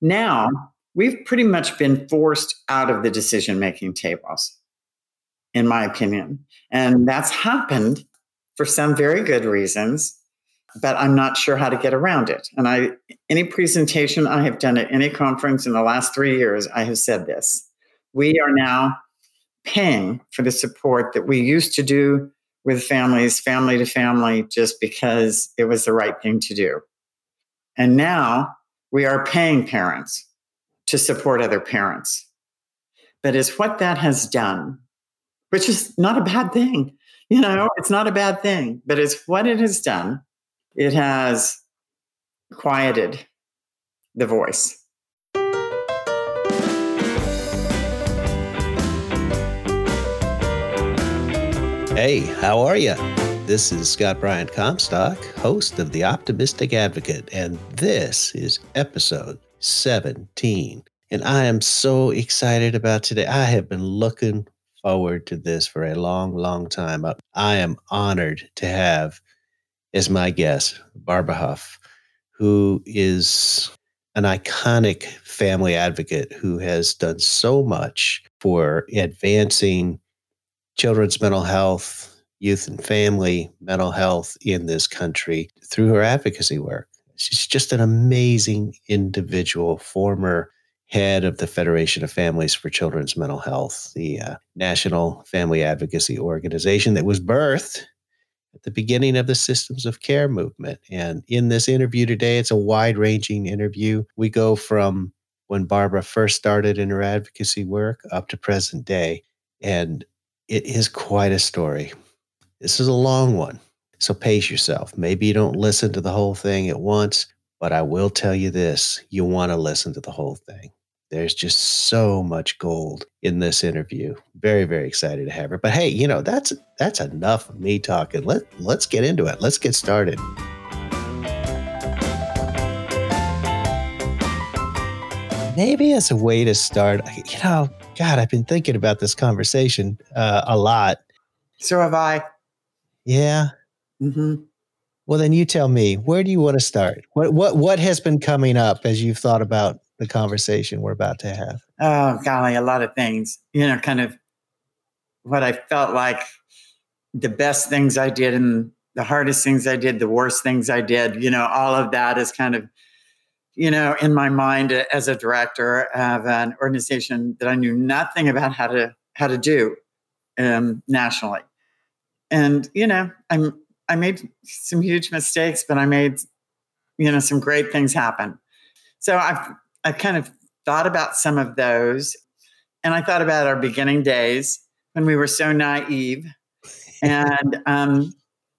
Now, we've pretty much been forced out of the decision making tables, in my opinion. And that's happened for some very good reasons, but I'm not sure how to get around it. And I, any presentation I have done at any conference in the last three years, I have said this. We are now paying for the support that we used to do with families, family to family, just because it was the right thing to do. And now we are paying parents to support other parents. But it's what that has done, which is not a bad thing. You know, it's not a bad thing, but it's what it has done. It has quieted the voice. Hey, how are you? This is Scott Bryant Comstock, host of The Optimistic Advocate, and this is episode 17. And I am so excited about today. I have been looking forward to this for a long, long time. I am honored to have as my guest Barbara Huff, who is an iconic family advocate who has done so much for advancing children's mental health, youth and family mental health in this country through her advocacy work. She's just an amazing individual, former head of the Federation of Families for Children's Mental Health, the uh, national family advocacy organization that was birthed at the beginning of the systems of care movement. And in this interview today, it's a wide ranging interview. We go from when Barbara first started in her advocacy work up to present day. And it is quite a story. This is a long one. So pace yourself. Maybe you don't listen to the whole thing at once, but I will tell you this you want to listen to the whole thing. There's just so much gold in this interview. Very, very excited to have her. But hey, you know, that's that's enough of me talking. Let let's get into it. Let's get started. Maybe as a way to start, you know, God, I've been thinking about this conversation uh, a lot. So have I. Yeah. Mm-hmm. Well, then you tell me. Where do you want to start? What what what has been coming up as you've thought about the conversation we're about to have? Oh golly, a lot of things. You know, kind of what I felt like the best things I did and the hardest things I did, the worst things I did. You know, all of that is kind of you know in my mind as a director of an organization that I knew nothing about how to how to do um, nationally and you know i'm i made some huge mistakes but i made you know some great things happen. So i've i kind of thought about some of those. And i thought about our beginning days when we were so naive and um,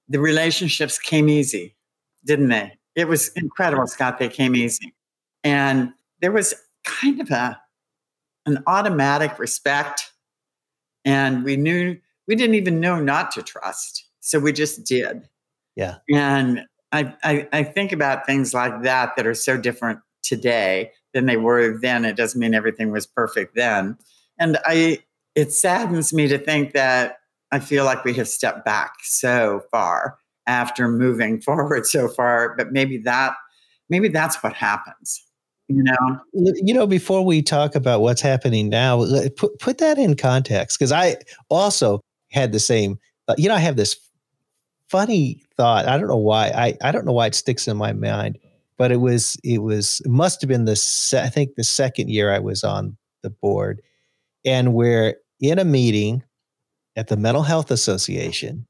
the relationships came easy didn't they? It was incredible scott they came easy. And there was kind of a an automatic respect. And we knew we didn't even know not to trust. So we just did. Yeah. And I, I, I think about things like that that are so different today than they were then. It doesn't mean everything was perfect then. And I it saddens me to think that I feel like we have stepped back so far after moving forward so far. But maybe that maybe that's what happens you know you know before we talk about what's happening now put put that in context because i also had the same. Uh, you know, I have this funny thought. I don't know why. I I don't know why it sticks in my mind, but it was it was it must have been the se- I think the second year I was on the board, and we're in a meeting at the Mental Health Association,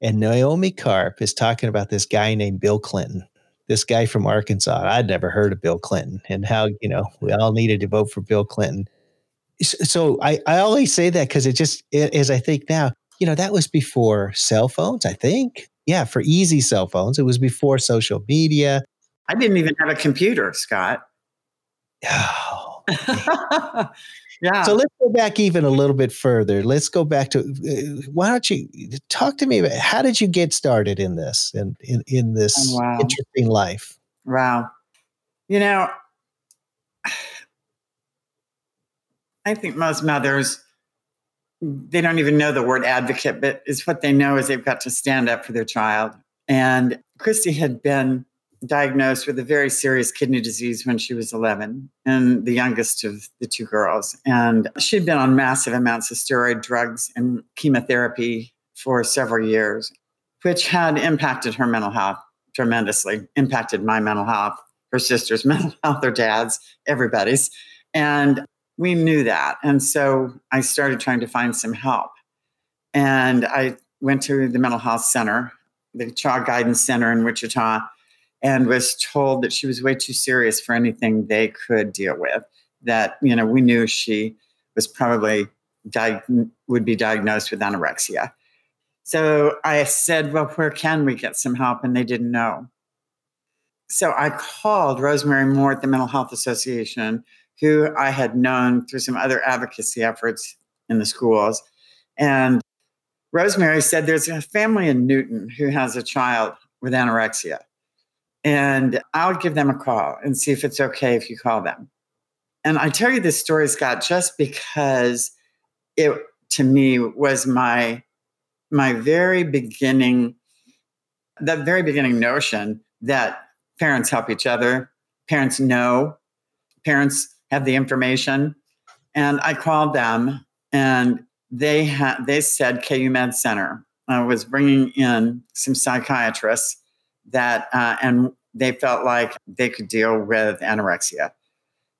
and Naomi Karp is talking about this guy named Bill Clinton. This guy from Arkansas. I'd never heard of Bill Clinton, and how you know we all needed to vote for Bill Clinton so I, I always say that because it just as I think now, you know, that was before cell phones, I think. Yeah, for easy cell phones. It was before social media. I didn't even have a computer, Scott. Oh, yeah. So let's go back even a little bit further. Let's go back to uh, why don't you talk to me about how did you get started in this and in, in this oh, wow. interesting life? Wow. You know, I think most mothers, they don't even know the word advocate, but is what they know is they've got to stand up for their child. And Christy had been diagnosed with a very serious kidney disease when she was 11 and the youngest of the two girls. And she'd been on massive amounts of steroid drugs and chemotherapy for several years, which had impacted her mental health tremendously, impacted my mental health, her sister's mental health, her dad's, everybody's. And we knew that. And so I started trying to find some help. And I went to the mental health center, the Child Guidance Center in Wichita, and was told that she was way too serious for anything they could deal with. That, you know, we knew she was probably di- would be diagnosed with anorexia. So I said, Well, where can we get some help? And they didn't know. So I called Rosemary Moore at the Mental Health Association, who I had known through some other advocacy efforts in the schools. And Rosemary said, There's a family in Newton who has a child with anorexia. And I'll give them a call and see if it's okay if you call them. And I tell you this story, Scott, just because it to me was my my very beginning, that very beginning notion that parents help each other, parents know, parents have the information. And I called them and they had they said KU Med Center uh, was bringing in some psychiatrists that uh, and they felt like they could deal with anorexia.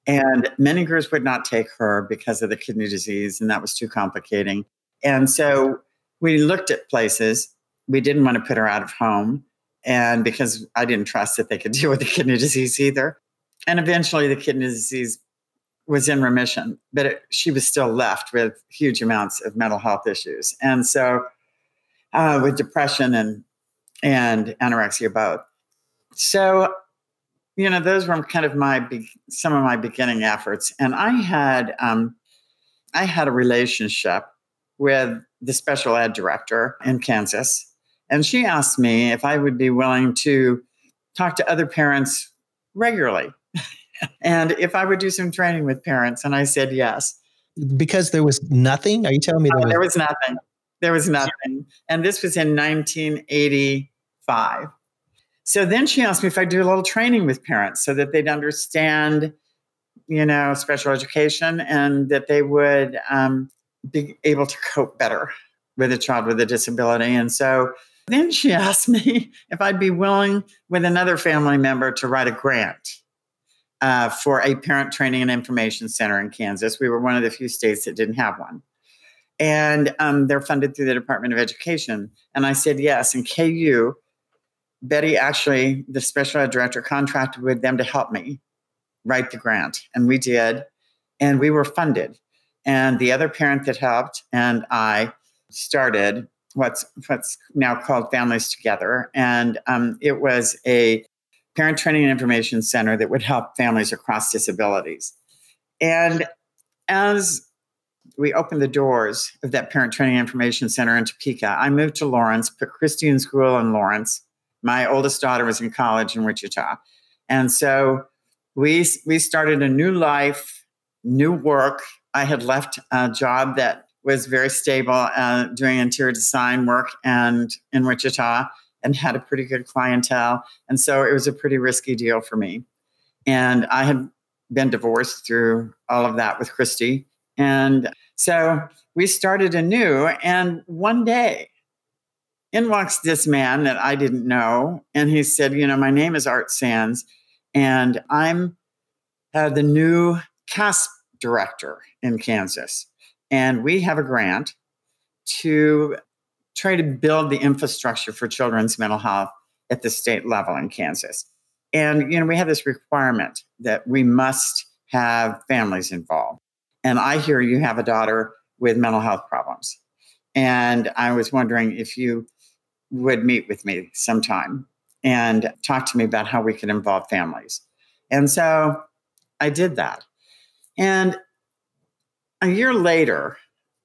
And many groups would not take her because of the kidney disease, and that was too complicating. And so we looked at places. We didn't want to put her out of home, and because I didn't trust that they could deal with the kidney disease either. And eventually, the kidney disease was in remission, but it, she was still left with huge amounts of mental health issues, and so uh, with depression and and anorexia both. So, you know, those were kind of my be- some of my beginning efforts, and I had um, I had a relationship with the special ed director in Kansas, and she asked me if I would be willing to talk to other parents regularly and if I would do some training with parents. And I said yes. Because there was nothing? Are you telling me there, was, there was nothing? There was nothing. And this was in 1985. So then she asked me if I'd do a little training with parents so that they'd understand, you know, special education and that they would um, be able to cope better with a child with a disability. And so then she asked me if I'd be willing with another family member to write a grant uh, for a parent training and information center in Kansas. We were one of the few states that didn't have one. And um, they're funded through the Department of Education. And I said yes. And KU, Betty actually, the special ed director, contracted with them to help me write the grant. And we did. And we were funded. And the other parent that helped and I started what's what's now called Families Together. And um, it was a parent training and information center that would help families across disabilities. And as we opened the doors of that parent training information center in Topeka, I moved to Lawrence, put Christy in school in Lawrence. My oldest daughter was in college in Wichita. And so we, we started a new life, new work. I had left a job that was very stable, uh, doing interior design work and in Wichita and had a pretty good clientele. And so it was a pretty risky deal for me. And I had been divorced through all of that with Christy. And so we started anew. And one day, in walks this man that I didn't know. And he said, You know, my name is Art Sands, and I'm uh, the new CASSP director in Kansas. And we have a grant to try to build the infrastructure for children's mental health at the state level in Kansas. And you know, we have this requirement that we must have families involved. And I hear you have a daughter with mental health problems. And I was wondering if you would meet with me sometime and talk to me about how we could involve families. And so I did that. And a year later,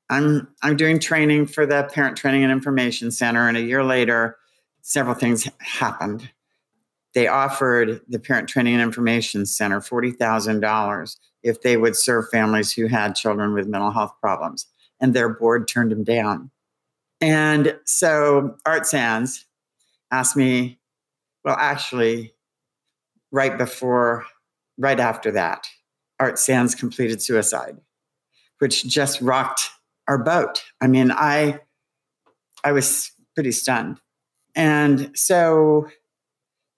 I'm I'm doing training for the Parent Training and Information Center, and a year later, several things happened. They offered the Parent Training and Information Center forty thousand dollars if they would serve families who had children with mental health problems, and their board turned them down. And so Art Sands asked me, well, actually, right before, right after that, Art Sands completed suicide, which just rocked our boat. I mean, I I was pretty stunned. And so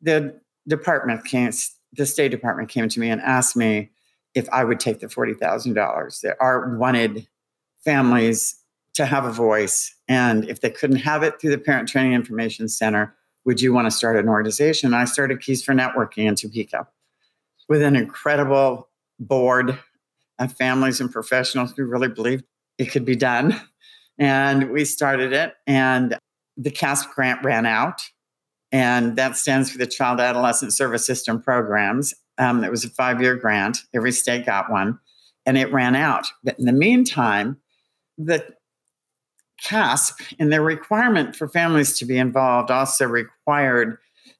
the department came, the State Department came to me and asked me if I would take the $40,000 that Art wanted families to have a voice. And if they couldn't have it through the Parent Training Information Center, would you want to start an organization? I started Keys for Networking in Topeka with an incredible board of families and professionals who really believed it could be done. And we started it, and the CASSP grant ran out. And that stands for the Child Adolescent Service System Programs. Um, it was a five year grant. Every state got one, and it ran out. But in the meantime, the CASSP and their requirement for families to be involved also required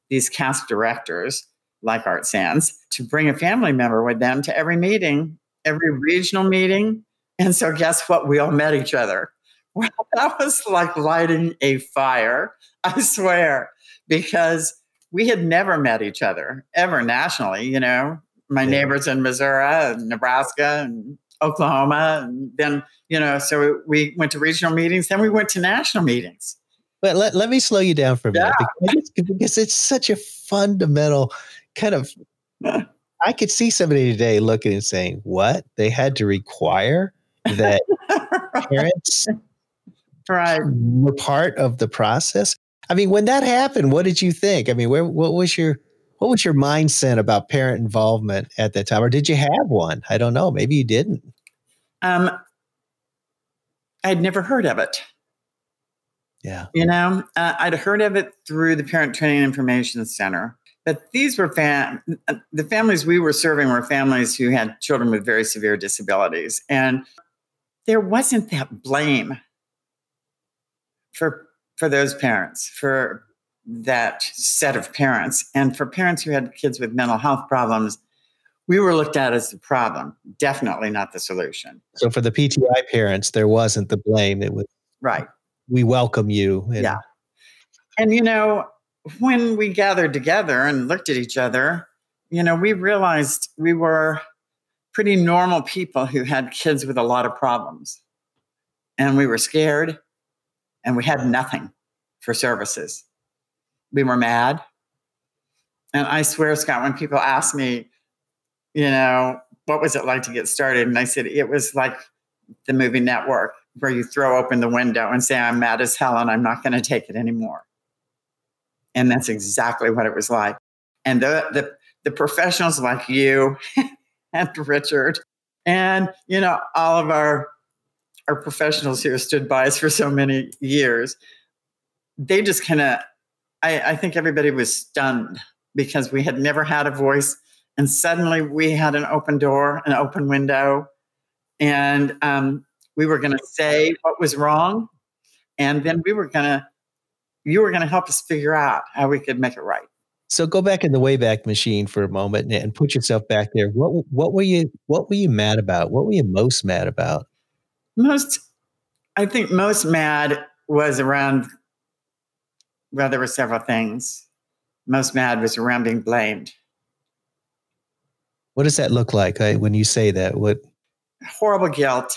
these CASSP directors, like Art Sands, to bring a family member with them to every meeting, every regional meeting. And so, guess what? We all met each other. Well, that was like lighting a fire, I swear, because we had never met each other ever nationally. You know, my yeah. neighbors in Missouri and Nebraska and Oklahoma. And then, you know, so we went to regional meetings, then we went to national meetings. But let, let me slow you down for a minute yeah. because, because it's such a fundamental kind of. I could see somebody today looking and saying, What? They had to require that parents right. were part of the process. I mean, when that happened, what did you think? I mean, where, what was your what was your mindset about parent involvement at that time, or did you have one? I don't know. Maybe you didn't. Um, I'd never heard of it. Yeah. You know, uh, I'd heard of it through the Parent Training Information Center, but these were fam- the families we were serving were families who had children with very severe disabilities, and there wasn't that blame for for those parents for that set of parents. And for parents who had kids with mental health problems, we were looked at as the problem, definitely not the solution. So for the PTI parents, there wasn't the blame. It was right. We welcome you. And, yeah. And you know, when we gathered together and looked at each other, you know, we realized we were pretty normal people who had kids with a lot of problems. And we were scared and we had nothing for services we were mad. And I swear, Scott, when people ask me, you know, what was it like to get started? And I said, it was like the movie Network, where you throw open the window and say, I'm mad as hell and I'm not going to take it anymore. And that's exactly what it was like. And the, the, the professionals like you and Richard and, you know, all of our, our professionals here stood by us for so many years, they just kind of I, I think everybody was stunned because we had never had a voice. And suddenly we had an open door, an open window, and um, we were going to say what was wrong. And then we were going to, you were going to help us figure out how we could make it right. So go back in the Wayback Machine for a moment and put yourself back there. What what were you what were you mad about? What were you most mad about? Most, I think, most mad was around well, there were several things. Most mad was around being blamed. What does that look like when you say that? What horrible guilt,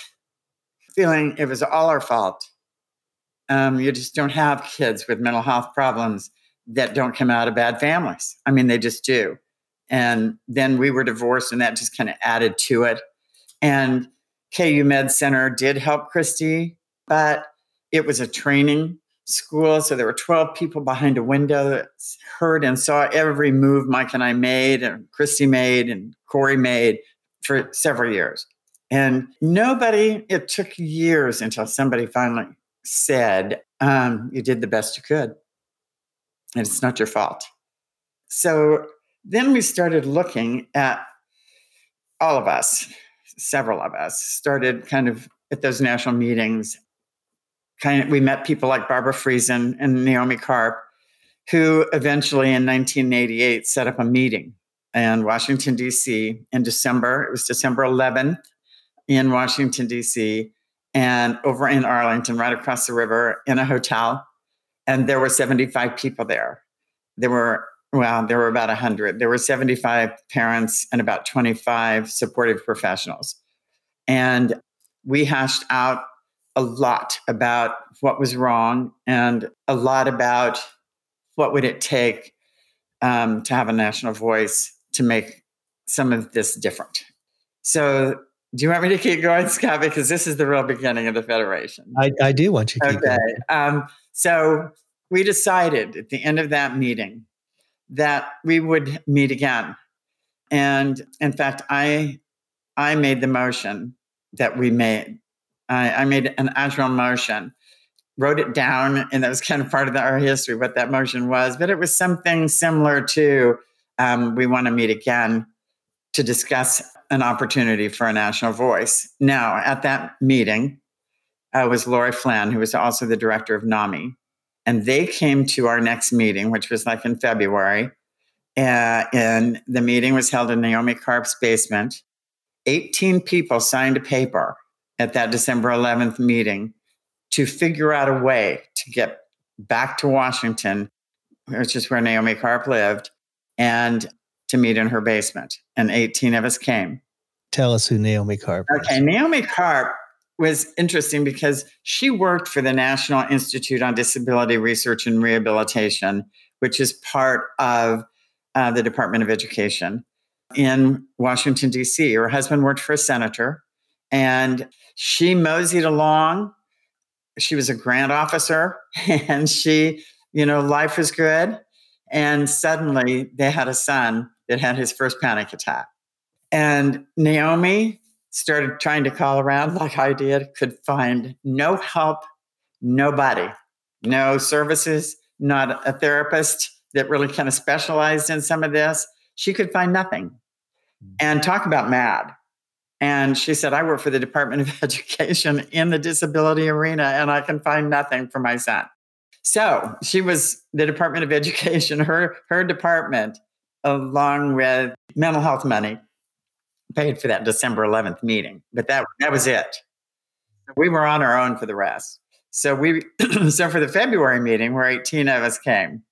feeling it was all our fault. Um, you just don't have kids with mental health problems that don't come out of bad families. I mean, they just do. And then we were divorced, and that just kind of added to it. And KU Med Center did help Christy, but it was a training school. So there were 12 people behind a window that heard and saw every move Mike and I made, and Christy made, and Corey made for several years. And nobody, it took years until somebody finally said, um, You did the best you could. And it's not your fault. So then we started looking at all of us, several of us, started kind of at those national meetings kind of we met people like Barbara Friesen and Naomi Karp, who eventually in 1988 set up a meeting in Washington D.C. in December. It was December 11th in Washington D.C. and over in Arlington, right across the river, in a hotel, and there were 75 people there. There were well, there were about 100. There were 75 parents and about 25 supportive professionals. And we hashed out a lot about what was wrong and a lot about what would it take um, to have a national voice to make some of this different. So, do you want me to keep going, Scott? Because this is the real beginning of the federation. I, I do want you to. okay. Um, so we decided at the end of that meeting that we would meet again, and in fact, I I made the motion that we made. I, I made an actual motion wrote it down, and that was kind of part of the, our history, what that motion was. But it was something similar to um, we want to meet again to discuss an opportunity for a national voice. Now, at that meeting uh, was Lori Flynn, who was also the director of NAMI. And they came to our next meeting, which was like in February. Uh, and the meeting was held in Naomi Karp's basement. 18 people signed a paper at that December 11th meeting to figure out a way to get back to Washington, which is where Naomi Karp lived, and to meet in her basement. And 18 of us came. Tell us who Naomi Karp is. Okay, Naomi Karp was interesting because she worked for the National Institute on Disability Research and Rehabilitation, which is part of uh, the Department of Education in Washington, D.C. Her husband worked for a senator, and she moseyed along she was a grant officer and she, you know, life was good. And suddenly they had a son that had his first panic attack. And Naomi started trying to call around like I did, could find no help, nobody, no services, not a therapist that really kind of specialized in some of this. She could find nothing. Hmm. And talk about mad. And she said, I work for the Department of Education in the disability arena, and I can find nothing for my son. So she was the Department of Education, her, her department, along with mental health money, paid for that December 11th meeting. But that, that was it. We were on our own for the rest. So we so for the February meeting, where 18 of us came,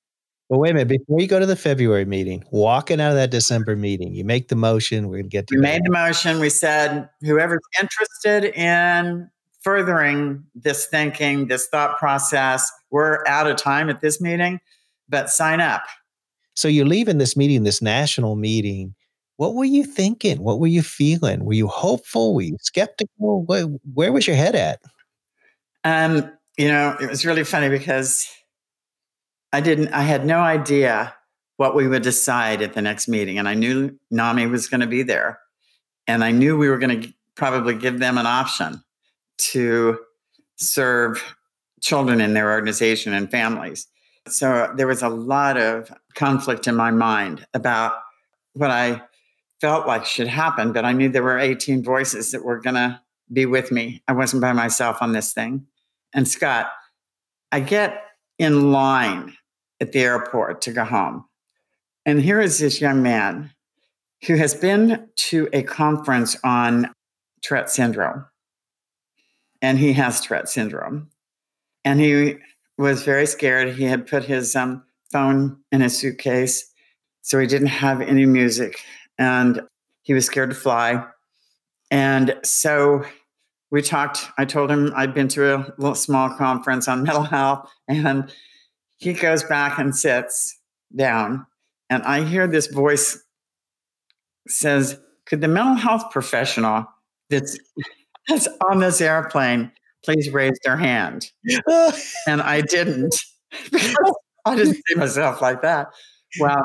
but wait a minute, before you go to the February meeting, walking out of that December meeting, you make the motion. We're going to get to We made the motion. We said, whoever's interested in furthering this thinking, this thought process, we're out of time at this meeting, but sign up. So you're leaving this meeting, this national meeting. What were you thinking? What were you feeling? Were you hopeful? Were you skeptical? Where, where was your head at? Um, you know, it was really funny because I didn't, I had no idea what we would decide at the next meeting. And I knew NAMI was going to be there. And I knew we were going to probably give them an option to serve children in their organization and families. So there was a lot of conflict in my mind about what I felt like should happen, but I knew there were 18 voices that were going to be with me. I wasn't by myself on this thing. And Scott, I get in line at the airport to go home. And here is this young man who has been to a conference on Tourette syndrome. And he has Tourette syndrome. And he was very scared. He had put his um, phone in his suitcase, so he didn't have any music. And he was scared to fly. And so we talked. I told him I'd been to a little small conference on mental health, and he goes back and sits down, and I hear this voice says, Could the mental health professional that's, that's on this airplane please raise their hand? and I didn't I didn't see myself like that. Well,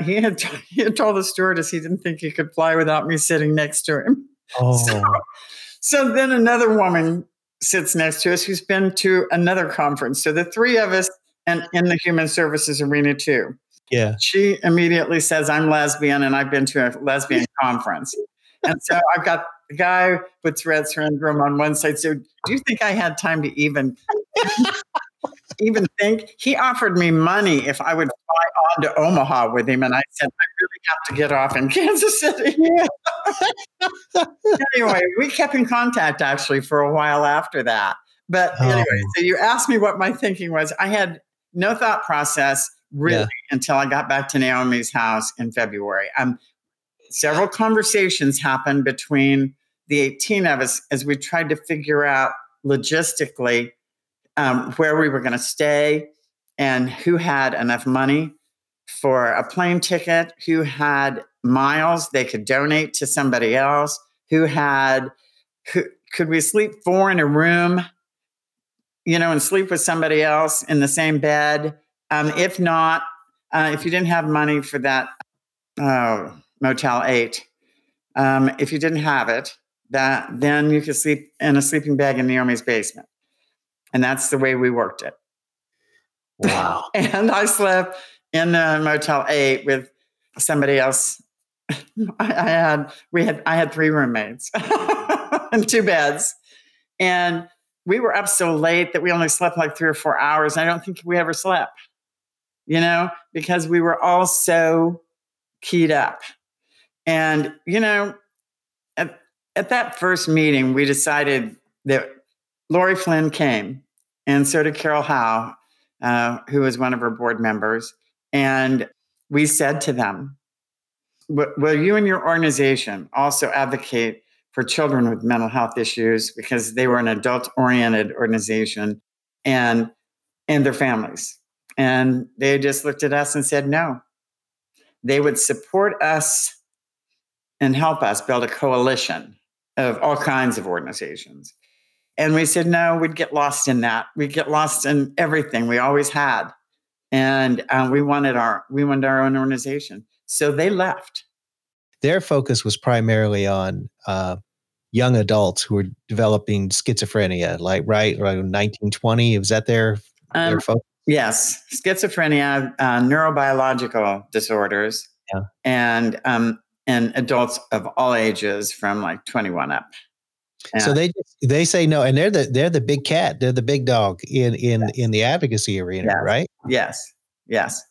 he had, he had told the stewardess he didn't think he could fly without me sitting next to him. Oh. So, so then another woman sits next to us who's been to another conference. So the three of us and in the human services arena too. Yeah. She immediately says, I'm lesbian and I've been to a lesbian conference. And so I've got the guy with Tourette syndrome on one side. So do you think I had time to even even think? He offered me money if I would fly on to Omaha with him. And I said, I really have to get off in Kansas City. anyway, we kept in contact actually for a while after that. But anyway, oh. so you asked me what my thinking was. I had no thought process, really yeah. until I got back to Naomi's house in February. Um, several conversations happened between the 18 of us as we tried to figure out logistically um, where we were going to stay and who had enough money for a plane ticket, who had miles they could donate to somebody else, who had, who, could we sleep four in a room, you know, and sleep with somebody else in the same bed? Um, if not, uh, if you didn't have money for that uh, Motel 8, um, if you didn't have it, that then you could sleep in a sleeping bag in Naomi's basement. And that's the way we worked it. Wow. and I slept in the Motel 8 with somebody else. I, I had we had I had three roommates and two beds. And we were up so late that we only slept like three or four hours. I don't think we ever slept you know, because we were all so keyed up. And, you know, at, at that first meeting, we decided that Lori Flynn came, and so did Carol Howe, uh, who was one of our board members. And we said to them, Will you and your organization also advocate for children with mental health issues because they were an adult oriented organization and and their families and they just looked at us and said no. They would support us and help us build a coalition of all kinds of organizations. And we said, no, we'd get lost in that. We'd get lost in everything we always had. And uh, we wanted our we wanted our own organization. So they left. Their focus was primarily on uh, young adults who were developing schizophrenia, like right around 1920. Was that their, um, their focus? Yes, schizophrenia, uh, neurobiological disorders, yeah. and um, and adults of all ages from like 21 up. And so they they say no, and they're the they're the big cat, they're the big dog in in yes. in the advocacy arena, yes. right? Yes, yes.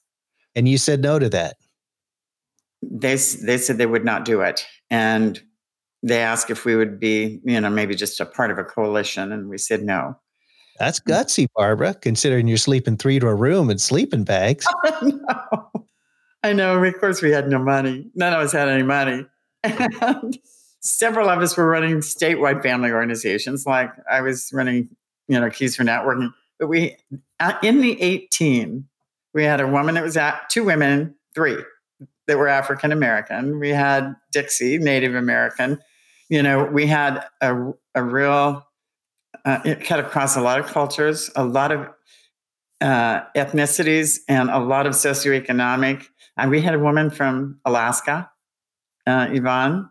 And you said no to that. They they said they would not do it, and they asked if we would be, you know, maybe just a part of a coalition, and we said no. That's mm. gutsy, Barbara, considering you're sleeping three to a room in sleeping bags. Know. I know. Of course, we had no money. None of us had any money. And several of us were running statewide family organizations. Like I was running, you know, Keys for Networking. But we, in the 18, we had a woman that was at two women, three that were African American. We had Dixie, Native American. You know, we had a, a real uh, it cut across a lot of cultures, a lot of uh, ethnicities, and a lot of socioeconomic. And we had a woman from Alaska, uh, Yvonne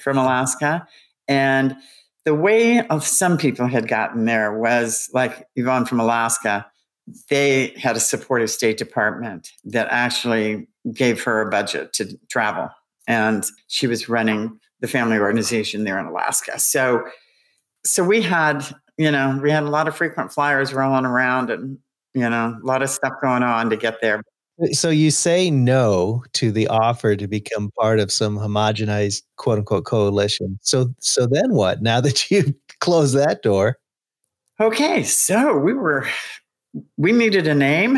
from Alaska, and the way of some people had gotten there was like Yvonne from Alaska. They had a supportive State Department that actually gave her a budget to travel, and she was running the family organization there in Alaska. So, so we had you know, we had a lot of frequent flyers rolling around and, you know, a lot of stuff going on to get there. So you say no to the offer to become part of some homogenized quote unquote coalition. So so then what? Now that you closed that door. Okay, so we were we needed a name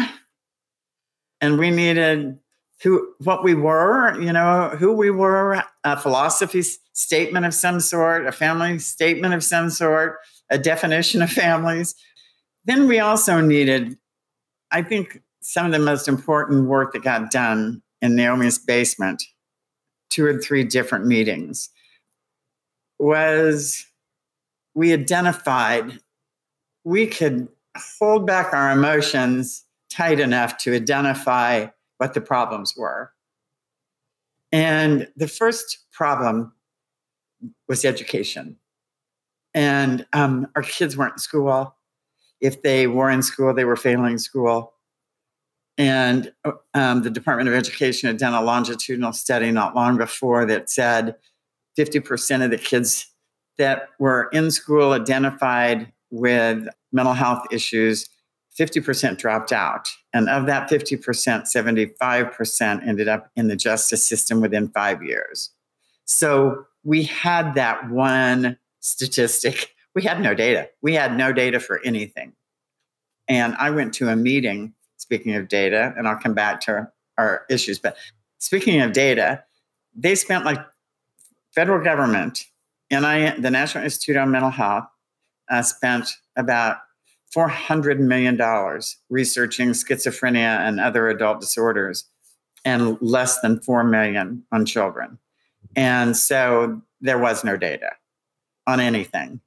and we needed who what we were, you know, who we were, a philosophy statement of some sort, a family statement of some sort, a definition of families. Then we also needed, I think, some of the most important work that got done in Naomi's basement, two or three different meetings, was we identified we could hold back our emotions tight enough to identify what the problems were. And the first problem was education and um, our kids weren't in school. If they were in school, they were failing school. And um, the Department of Education had done a longitudinal study not long before that said 50% of the kids that were in school identified with mental health issues, 50% dropped out. And of that 50%, 75% ended up in the justice system within five years. So we had that one statistic. We had no data. We had no data for anything. And I went to a meeting speaking of data, and I'll come back to our issues. But speaking of data, they spent like federal government, NI, the National Institute on Mental Health, uh, spent about $400 million researching schizophrenia and other adult disorders and less than 4 million on children. And so there was no data on anything.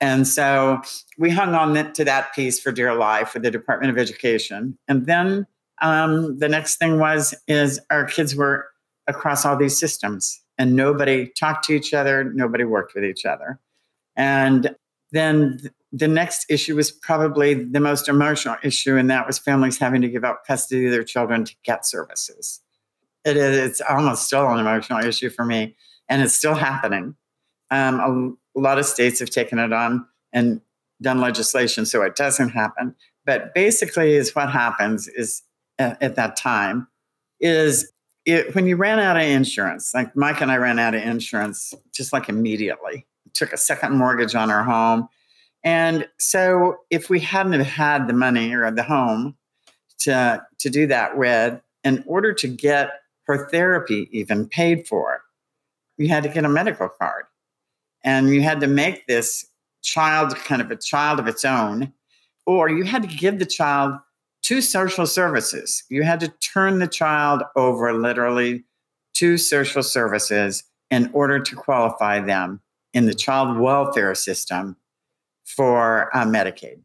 And so we hung on to that piece for dear life for the Department of Education. And then um, the next thing was is our kids were across all these systems and nobody talked to each other, nobody worked with each other. And then the next issue was probably the most emotional issue, and that was families having to give up custody of their children to get services. It is, it's almost still an emotional issue for me, and it's still happening. Um, a, lot of states have taken it on and done legislation so it doesn't happen. But basically, is what happens is at, at that time is it, when you ran out of insurance, like Mike and I ran out of insurance just like immediately. Took a second mortgage on our home. And so if we hadn't have had the money or the home to, to do that with, in order to get her therapy even paid for, you had to get a medical card. And you had to make this child kind of a child of its own, or you had to give the child to social services. You had to turn the child over literally to social services in order to qualify them in the child welfare system for uh, Medicaid.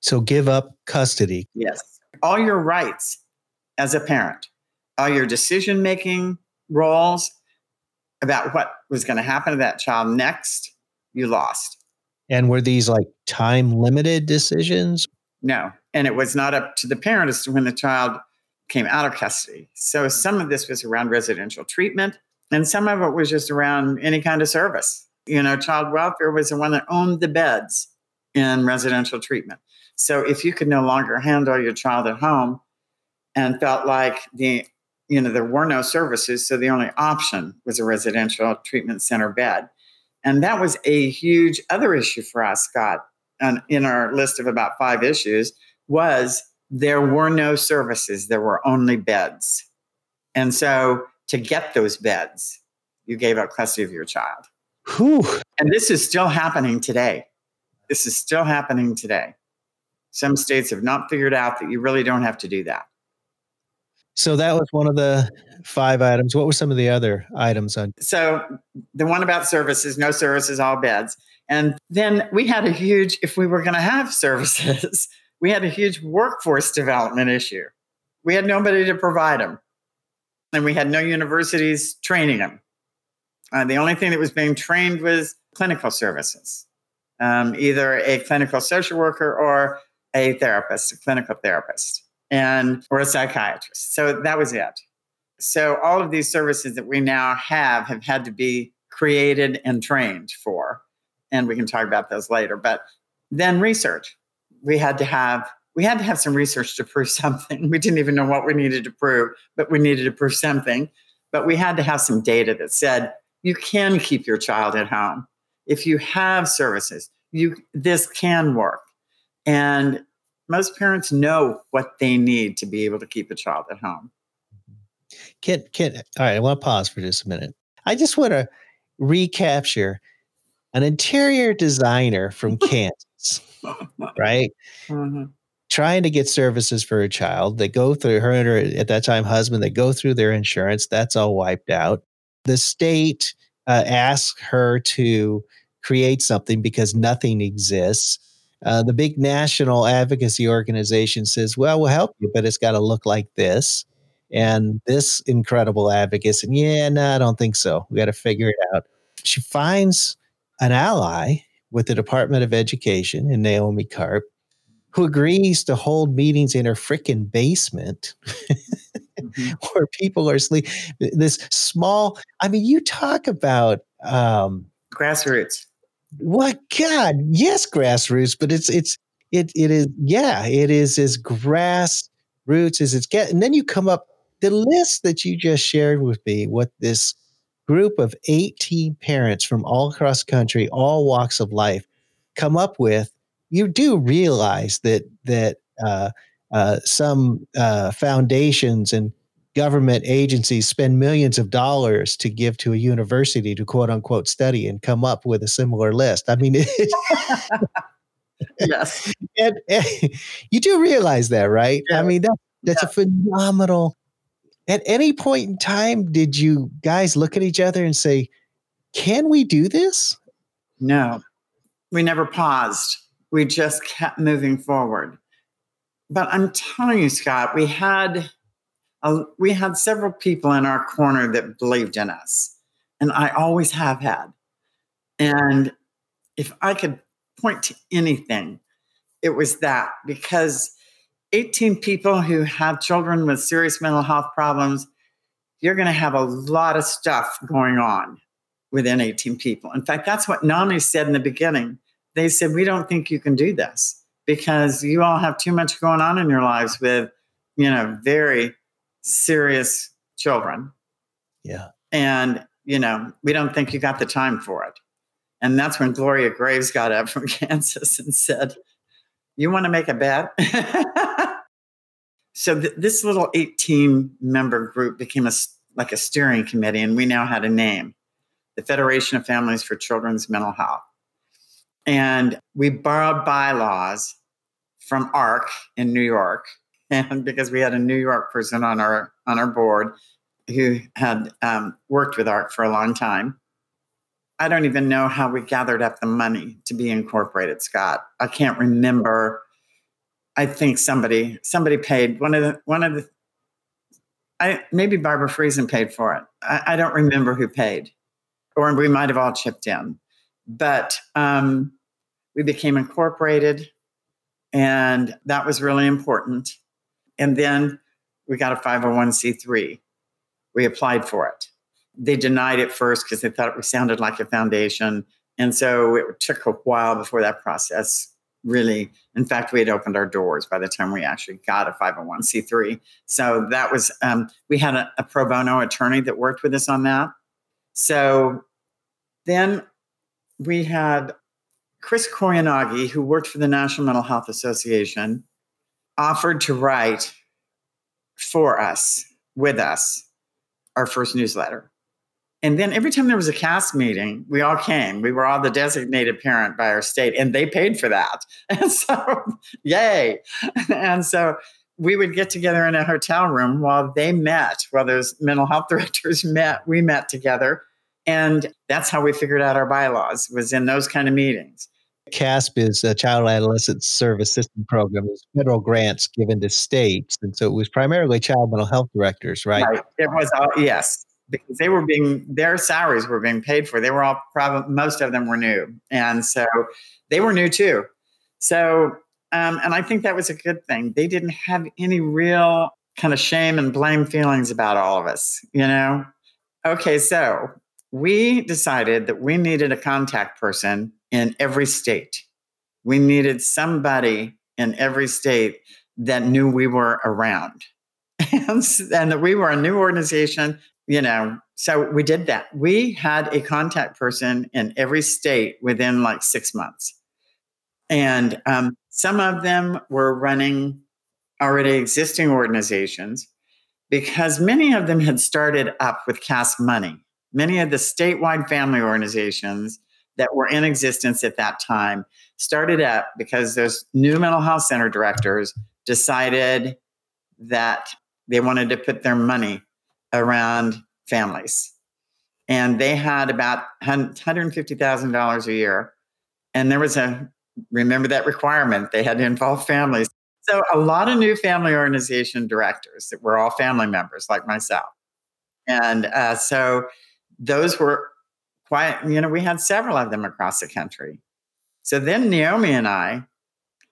So give up custody. Yes. All your rights as a parent, all your decision making roles about what was going to happen to that child next, you lost. And were these like time limited decisions? No. And it was not up to the parent as to when the child came out of custody. So some of this was around residential treatment, and some of it was just around any kind of service. You know, child welfare was the one that owned the beds in residential treatment. So if you could no longer handle your child at home and felt like the you know there were no services so the only option was a residential treatment center bed and that was a huge other issue for us scott and in our list of about five issues was there were no services, there were only beds. And so to get those beds, you gave up custody of your child. Whew. And this is still happening today. This is still happening today. Some states have not figured out that you really don't have to do that. So that was one of the five items. What were some of the other items on? So the one about services, no services, all beds. And then we had a huge, if we were going to have services, we had a huge workforce development issue. We had nobody to provide them, and we had no universities training them. Uh, the only thing that was being trained was clinical services, um, either a clinical social worker or a therapist, a clinical therapist, and or a psychiatrist. So that was it. So all of these services that we now have have had to be created and trained for and we can talk about those later. But then research. We had to have we had to have some research to prove something. We didn't even know what we needed to prove, but we needed to prove something. But we had to have some data that said you can keep your child at home if you have services. You this can work, and most parents know what they need to be able to keep a child at home. Can can all right? I want to pause for just a minute. I just want to recapture an interior designer from Kansas, right? Mm-hmm. Trying to get services for a child. They go through her and her, at that time, husband, they go through their insurance. That's all wiped out. The state uh, asks her to create something because nothing exists. Uh, the big national advocacy organization says, well, we'll help you, but it's got to look like this. And this incredible advocate said, yeah, no, I don't think so. We got to figure it out. She finds an ally with the Department of Education and Naomi Karp, who agrees to hold meetings in her freaking basement mm-hmm. where people are sleeping. This small, I mean, you talk about um, grassroots. What God? Yes, grassroots, but it's it's it it is yeah, it is as grassroots as it's get. And then you come up the list that you just shared with me. What this group of 18 parents from all across the country, all walks of life, come up with, you do realize that that uh, uh, some uh, foundations and government agencies spend millions of dollars to give to a university to quote unquote study and come up with a similar list. I mean, it, yes, and, and, you do realize that, right? Yeah. I mean, that, that's yeah. a phenomenal. At any point in time, did you guys look at each other and say, "Can we do this?" No, we never paused. We just kept moving forward. But I'm telling you, Scott, we had a, we had several people in our corner that believed in us, and I always have had. And if I could point to anything, it was that because 18 people who have children with serious mental health problems, you're going to have a lot of stuff going on within 18 people. In fact, that's what NAMI said in the beginning. They said, We don't think you can do this because you all have too much going on in your lives with, you know, very serious children. Yeah. And, you know, we don't think you got the time for it. And that's when Gloria Graves got up from Kansas and said, You want to make a bet? so th- this little 18 member group became a, like a steering committee, and we now had a name the Federation of Families for Children's Mental Health. And we borrowed bylaws from ARC in New York. And because we had a New York person on our on our board who had um, worked with ARC for a long time. I don't even know how we gathered up the money to be incorporated, Scott. I can't remember. I think somebody somebody paid one of the one of the I maybe Barbara Friesen paid for it. I, I don't remember who paid, or we might have all chipped in. But um, we became incorporated, and that was really important. And then we got a 501c3. We applied for it. They denied it first because they thought it sounded like a foundation. And so it took a while before that process really, in fact, we had opened our doors by the time we actually got a 501c3. So that was, um, we had a, a pro bono attorney that worked with us on that. So then we had Chris Koyanagi, who worked for the National Mental Health Association, offered to write for us, with us, our first newsletter. And then every time there was a CASSP meeting, we all came. We were all the designated parent by our state, and they paid for that. And so, yay. And so we would get together in a hotel room while they met, while those mental health directors met, we met together. And that's how we figured out our bylaws was in those kind of meetings. CASSP is a Child Adolescent Service System program. It's federal grants given to states, and so it was primarily child mental health directors, right? Right. It was yes, because they were being their salaries were being paid for. They were all probably most of them were new, and so they were new too. So, um, and I think that was a good thing. They didn't have any real kind of shame and blame feelings about all of us, you know. Okay, so we decided that we needed a contact person in every state. We needed somebody in every state that knew we were around and, and that we were a new organization, you know. So we did that. We had a contact person in every state within like six months. And um, some of them were running already existing organizations because many of them had started up with CASSP money. Many of the statewide family organizations that were in existence at that time started up because those new mental health center directors decided that they wanted to put their money around families. And they had about $150,000 a year. And there was a, remember that requirement, they had to involve families. So a lot of new family organization directors that were all family members like myself. And uh, so those were you know, we had several of them across the country. So then Naomi and I,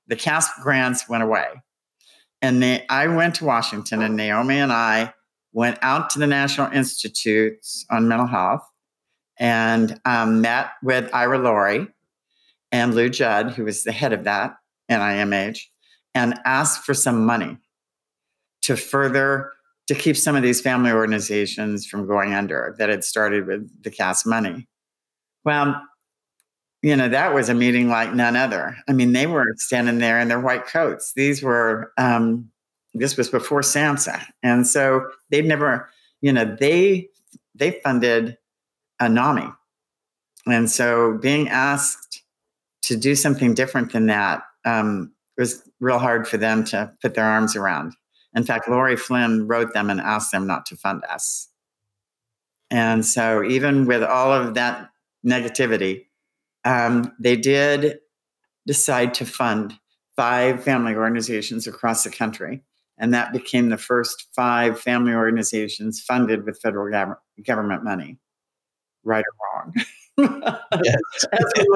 the CASSP grants went away. And I went to Washington, and Naomi and I went out to the National Institutes on Mental Health and um, met with Ira Lourie and Lou Judd, who was the head of that NIMH, and asked for some money to further to keep some of these family organizations from going under that had started with the CASSP money. Well, you know, that was a meeting like none other. I mean, they were standing there in their white coats. These were, um, this was before SAMHSA. And so they'd never, you know, they, they funded a NAMI. And so being asked to do something different than that um, was real hard for them to put their arms around. In fact, Lori Flynn wrote them and asked them not to fund us. And so, even with all of that negativity, um, they did decide to fund five family organizations across the country. And that became the first five family organizations funded with federal gov- government money, right or wrong. yes. we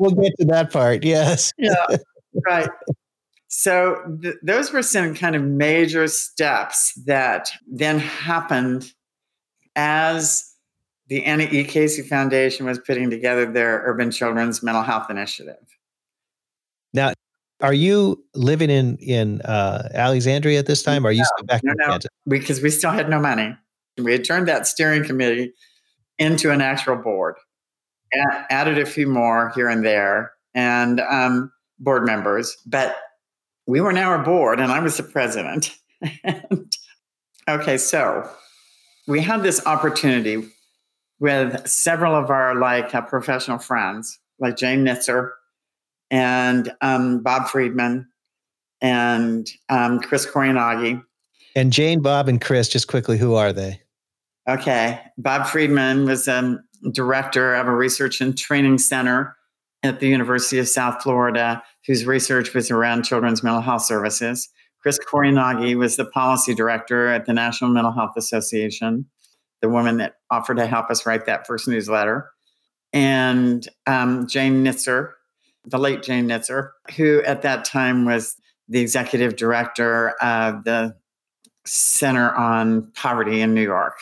we'll get to that part. Yes. yeah. Right. So th- those were some kind of major steps that then happened as the Annie E. Casey Foundation was putting together their Urban Children's Mental Health Initiative. Now, are you living in in uh, Alexandria at this time? Or are you no, still back no, in no, Kansas? Because we still had no money. We had turned that steering committee into an actual board, and added a few more here and there, and um, board members. But we were now a board, and I was the president. and, okay, so we had this opportunity with several of our like uh, professional friends, like Jane Knitzer and um, Bob Friedman and um, Chris Koyanagi. And Jane, Bob, and Chris, just quickly, who are they? Okay. Bob Friedman was a um, director of a research and training center at the University of South Florida, whose research was around children's mental health services. Chris Koyanagi was the policy director at the National Mental Health Association the woman that offered to help us write that first newsletter, and um, Jane Knitzer, the late Jane Knitzer, who at that time was the executive director of the Center on Poverty in New York.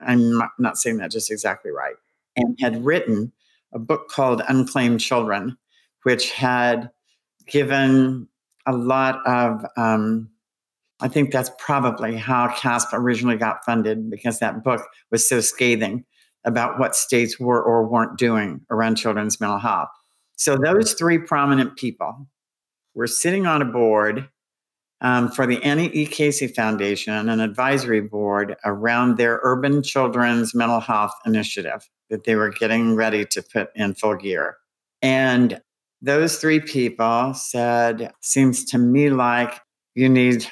I'm not saying that just exactly right. And had written a book called Unclaimed Children, which had given a lot of um, I think that's probably how CASSP originally got funded because that book was so scathing about what states were or weren't doing around children's mental health. So those three prominent people were sitting on a board um, for the Annie E. Casey Foundation, an advisory board around their urban children's mental health initiative that they were getting ready to put in full gear. And those three people said, Seems to me like you need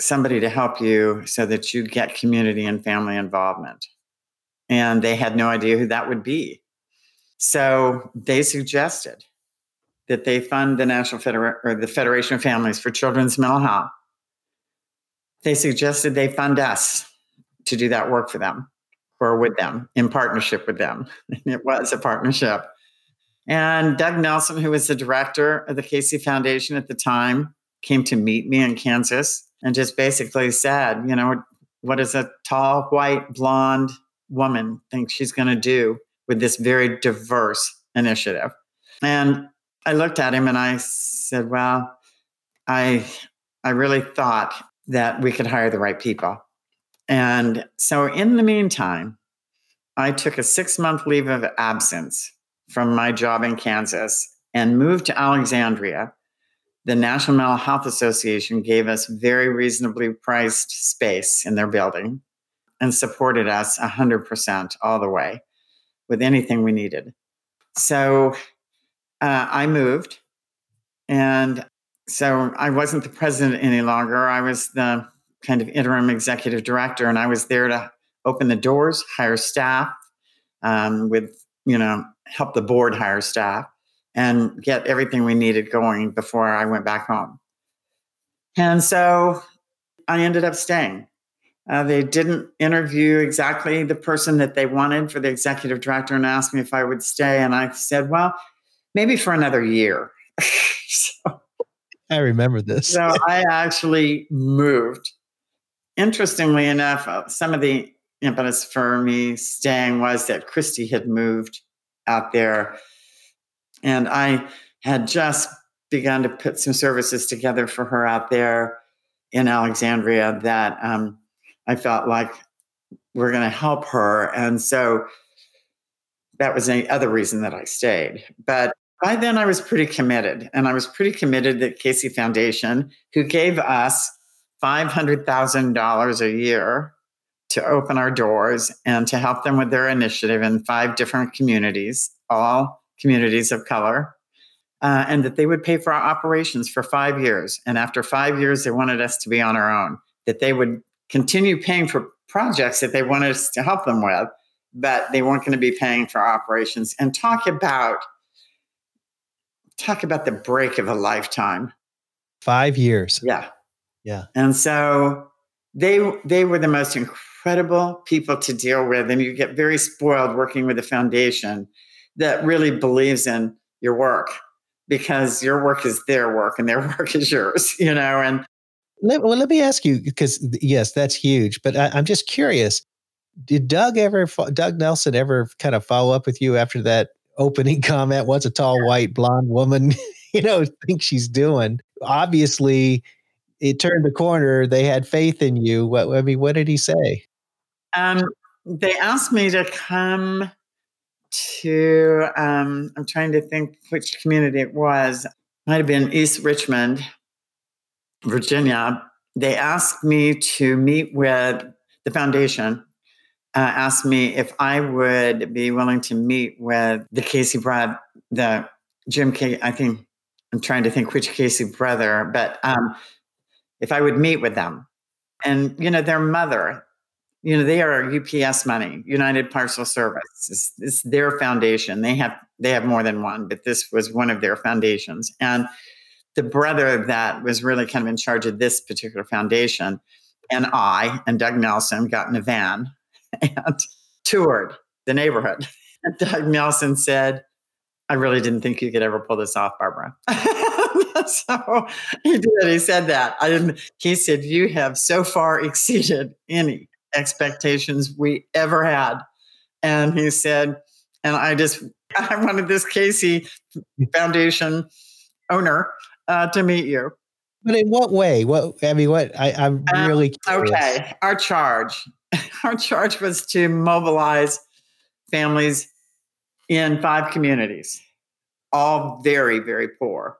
somebody to help you so that you get community and family involvement. And they had no idea who that would be. So they suggested that they fund the National Federa- or the Federation of Families for Children's Mental Health. They suggested they fund us to do that work for them or with them in partnership with them. it was a partnership. And Doug Nelson, who was the director of the Casey Foundation at the time, came to meet me in Kansas and just basically said, you know, what does a tall, white, blonde woman think she's going to do with this very diverse initiative? And I looked at him and I said, well, I I really thought that we could hire the right people. And so in the meantime, I took a 6-month leave of absence from my job in Kansas and moved to Alexandria the National Mental Health Association gave us very reasonably priced space in their building and supported us 100% all the way with anything we needed. So uh, I moved, and so I wasn't the president any longer. I was the kind of interim executive director, and I was there to open the doors, hire staff, um, with you know help the board hire staff, and get everything we needed going before I went back home. And so I ended up staying. Uh, they didn't interview exactly the person that they wanted for the executive director and asked me if I would stay. And I said, well, maybe for another year. so, I remember this. so I actually moved. Interestingly enough, uh, some of the impetus for me staying was that Christy had moved out there and I had just begun to put some services together for her out there in Alexandria that um, I felt like we're going to help her. And so that was the other reason that I stayed. But by then I was pretty committed. And I was pretty committed that Casey Foundation, who gave us $500,000 a year to open our doors and to help them with their initiative in five different communities, all communities of color, uh, and that they would pay for our operations for five years. And after five years, they wanted us to be on our own, that they would continue paying for projects that they wanted us to help them with, but they weren't going to be paying for operations. And talk about talk about the break of a lifetime. Five years. Yeah. Yeah. And so they they were the most incredible people to deal with. And you get very spoiled working with a foundation that really believes in your work because your work is their work and their work is yours, you know, and let, well, let me ask you because yes, that's huge. But I, am just curious: Did Doug ever, Doug Nelson, ever kind of follow up with you after that opening comment? What's a tall, white, blonde woman, you know, think she's doing? Obviously, it turned the corner. They had faith in you. What I mean, what did he say? Um, they asked me to come to. Um, I'm trying to think which community it was. Might have been East Richmond, Virginia, they asked me to meet with the foundation. Uh, asked me if I would be willing to meet with the Casey Brad, the Jim K. I think I'm trying to think which Casey brother, but um, if I would meet with them, and you know their mother, you know they are UPS money, United Parcel Service. It's, it's their foundation. They have they have more than one, but this was one of their foundations, and the brother that was really kind of in charge of this particular foundation and I and Doug Nelson got in a van and toured the neighborhood. And Doug Nelson said, I really didn't think you could ever pull this off, Barbara. so he did. He said that. I didn't. He said, You have so far exceeded any expectations we ever had. And he said, and I just, I wanted this Casey Foundation owner uh, to meet you. But in what way? What I mean, what I, am um, really curious. okay. Our charge, our charge was to mobilize families in five communities, all very, very poor,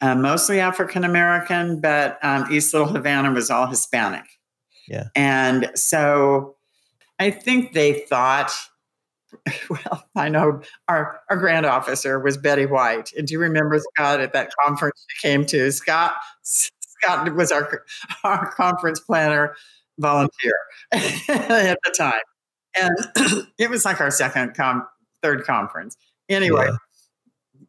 uh, mostly African American, but um, East Little Havana was all Hispanic. Yeah, and so I think they thought well, I know our, our grand officer was Betty White. And do you remember Scott at that conference she came to? Scott Scott was our our conference planner volunteer at the time. And it was like our second com third conference. Anyway, yeah.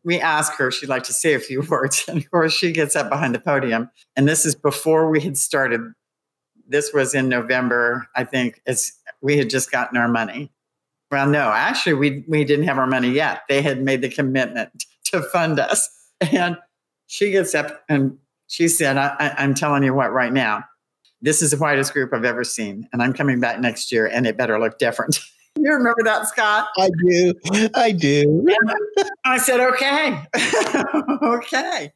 we asked her if she'd like to say a few words. And of course she gets up behind the podium. And this is before we had started. This was in November, I think. It's we had just gotten our money. Well, no, actually, we we didn't have our money yet. They had made the commitment to fund us, and she gets up and she said, I, I, "I'm telling you what, right now, this is the whitest group I've ever seen, and I'm coming back next year, and it better look different." you remember that, Scott? I do. I do. I said, "Okay, okay."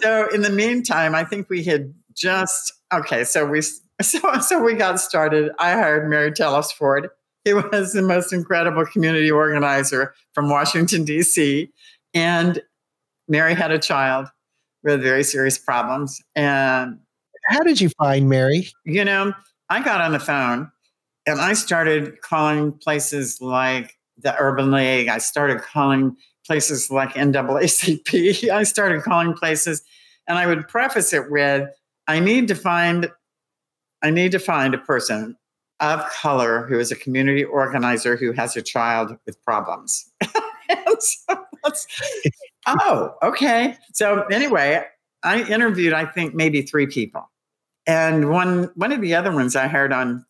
So in the meantime, I think we had just okay. So we so so we got started. I hired Mary Telesford he was the most incredible community organizer from Washington, D.C. And Mary had a child with very serious problems. And how did you find Mary? You know, I got on the phone and I started calling places like the Urban League. I started calling places like NAACP. I started calling places, and I would preface it with, "I need to find, I need to find a person of color who is a community organizer who has a child with problems. so oh, okay. So anyway, I interviewed, I think, maybe three people. And one one of the other ones I hired on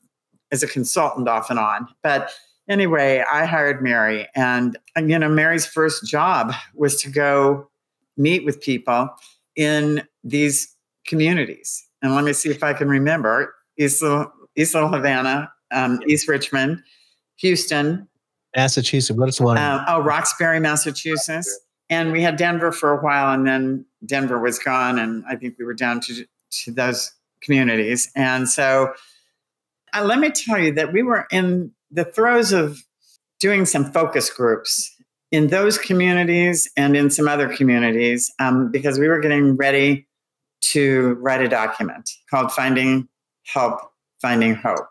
as a consultant off and on. But anyway, I hired Mary. And, you know, Mary's first job was to go meet with people in these communities. And let me see if I can remember. East Little, East Little Havana, um, East Richmond, Houston, Massachusetts. What is one? Uh, oh, Roxbury, Massachusetts. And we had Denver for a while, and then Denver was gone, and I think we were down to to those communities. And so, uh, let me tell you that we were in the throes of doing some focus groups in those communities and in some other communities um, because we were getting ready to write a document called Finding Help, Finding Hope.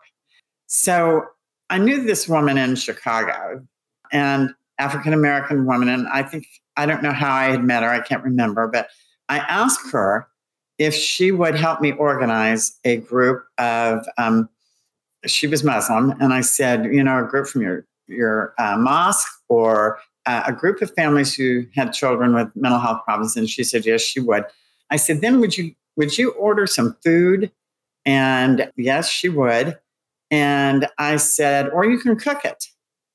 So I knew this woman in Chicago, and African American woman, and I think I don't know how I had met her, I can't remember, but I asked her if she would help me organize a group of um, she was Muslim, and I said, you know, a group from your your uh, mosque or uh, a group of families who had children with mental health problems, and she said yes, she would. I said, then would you would you order some food? And yes, she would. And I said, or you can cook it.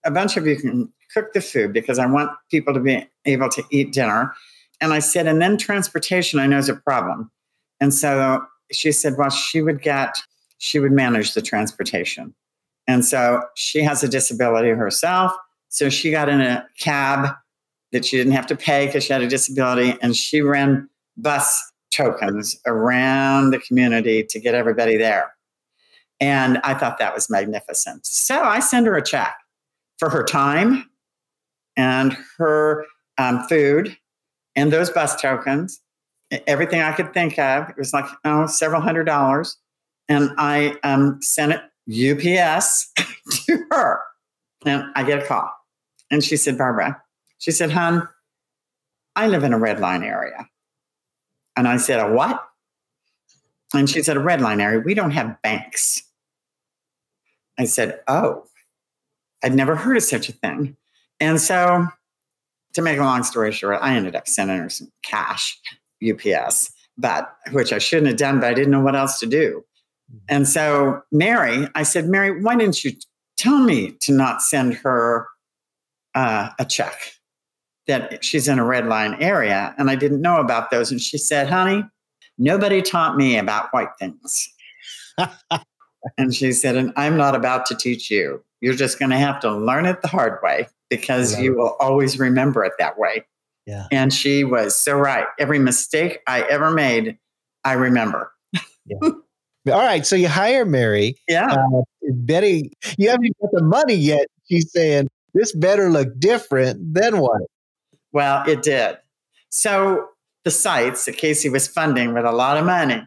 A bunch of you can cook the food because I want people to be able to eat dinner. And I said, and then transportation I know is a problem. And so she said, well, she would get, she would manage the transportation. And so she has a disability herself. So she got in a cab that she didn't have to pay because she had a disability. And she ran bus tokens around the community to get everybody there. And I thought that was magnificent. So I send her a check for her time and her um, food and those bus tokens, everything I could think of. It was like oh, several hundred dollars. And I um, sent it UPS to her. And I get a call. And she said, Barbara, she said, hon, I live in a red line area. And I said, a what? And she said, a red line area. We don't have banks. I said, oh, I'd never heard of such a thing. And so, to make a long story short, I ended up sending her some cash, UPS, but which I shouldn't have done, but I didn't know what else to do. Mm-hmm. And so, Mary, I said, Mary, why didn't you tell me to not send her uh, a check? That she's in a red line area, and I didn't know about those. And she said, honey, nobody taught me about white things. and she said, and I'm not about to teach you. You're just going to have to learn it the hard way because you will always remember it that way. Yeah. And she was so right. Every mistake I ever made, I remember. yeah. All right. So you hire Mary. Yeah. Uh, Betty, you haven't got the money yet. She's saying, this better look different. Then what? Well, it did. So the sites that Casey was funding with a lot of money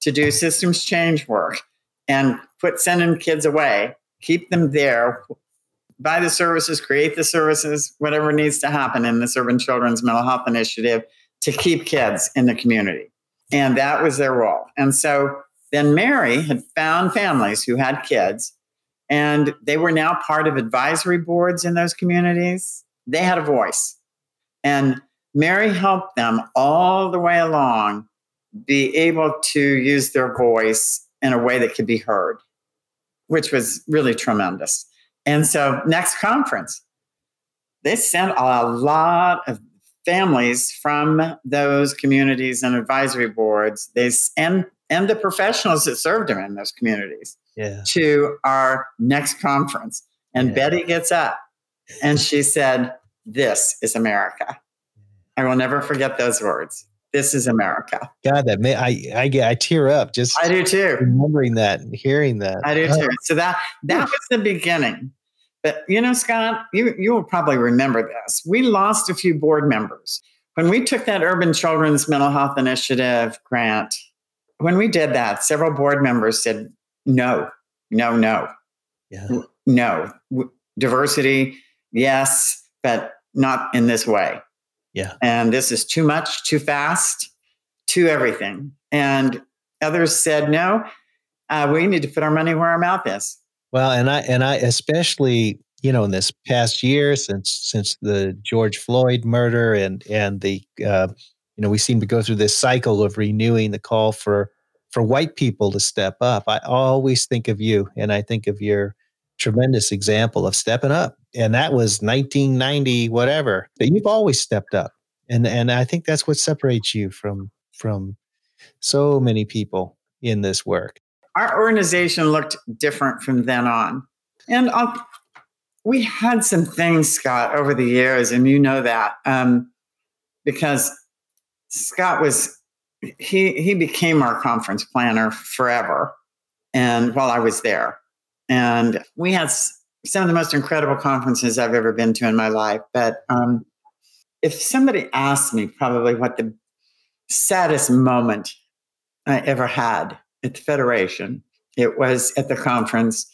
to do systems change work and put sending kids away, keep them there buy the services, create the services, whatever needs to happen in this Urban Children's Mental Health Initiative to keep kids in the community. And that was their role. And so then Mary had found families who had kids, and they were now part of advisory boards in those communities. They had a voice. And Mary helped them all the way along be able to use their voice in a way that could be heard, which was really tremendous. And so, next conference, they sent a lot of families from those communities and advisory boards. They and and the professionals that served them in those communities yeah. to our next conference. And yeah. Betty gets up and she said, "This is America." I will never forget those words. This is America. God, that may I I get I tear up just I do too. Remembering that and hearing that. I do oh. too. So that that was the beginning. But you know, Scott, you you will probably remember this. We lost a few board members when we took that Urban Children's Mental Health Initiative grant. When we did that, several board members said, "No, no, no, yeah. no, diversity, yes, but not in this way." Yeah. And this is too much, too fast, too everything. And others said, no, uh, we need to put our money where our mouth is. Well, and I and I especially, you know, in this past year since since the George Floyd murder and and the uh, you know we seem to go through this cycle of renewing the call for for white people to step up. I always think of you, and I think of your tremendous example of stepping up and that was 1990 whatever but you've always stepped up and and i think that's what separates you from from so many people in this work. Our organization looked different from then on and I'll, we had some things scott over the years and you know that um, because scott was he he became our conference planner forever and while i was there and we had some of the most incredible conferences I've ever been to in my life. But um, if somebody asked me probably what the saddest moment I ever had at the Federation, it was at the conference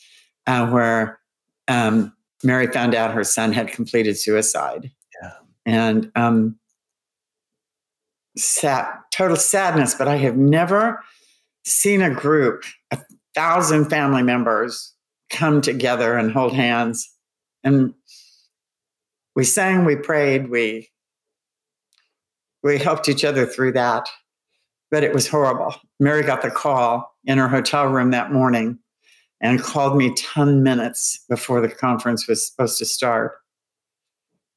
uh, where um, Mary found out her son had completed suicide. Yeah. And um, sad, total sadness, but I have never seen a group, a thousand family members come together and hold hands. And we sang, we prayed, we we helped each other through that. But it was horrible. Mary got the call in her hotel room that morning and called me 10 minutes before the conference was supposed to start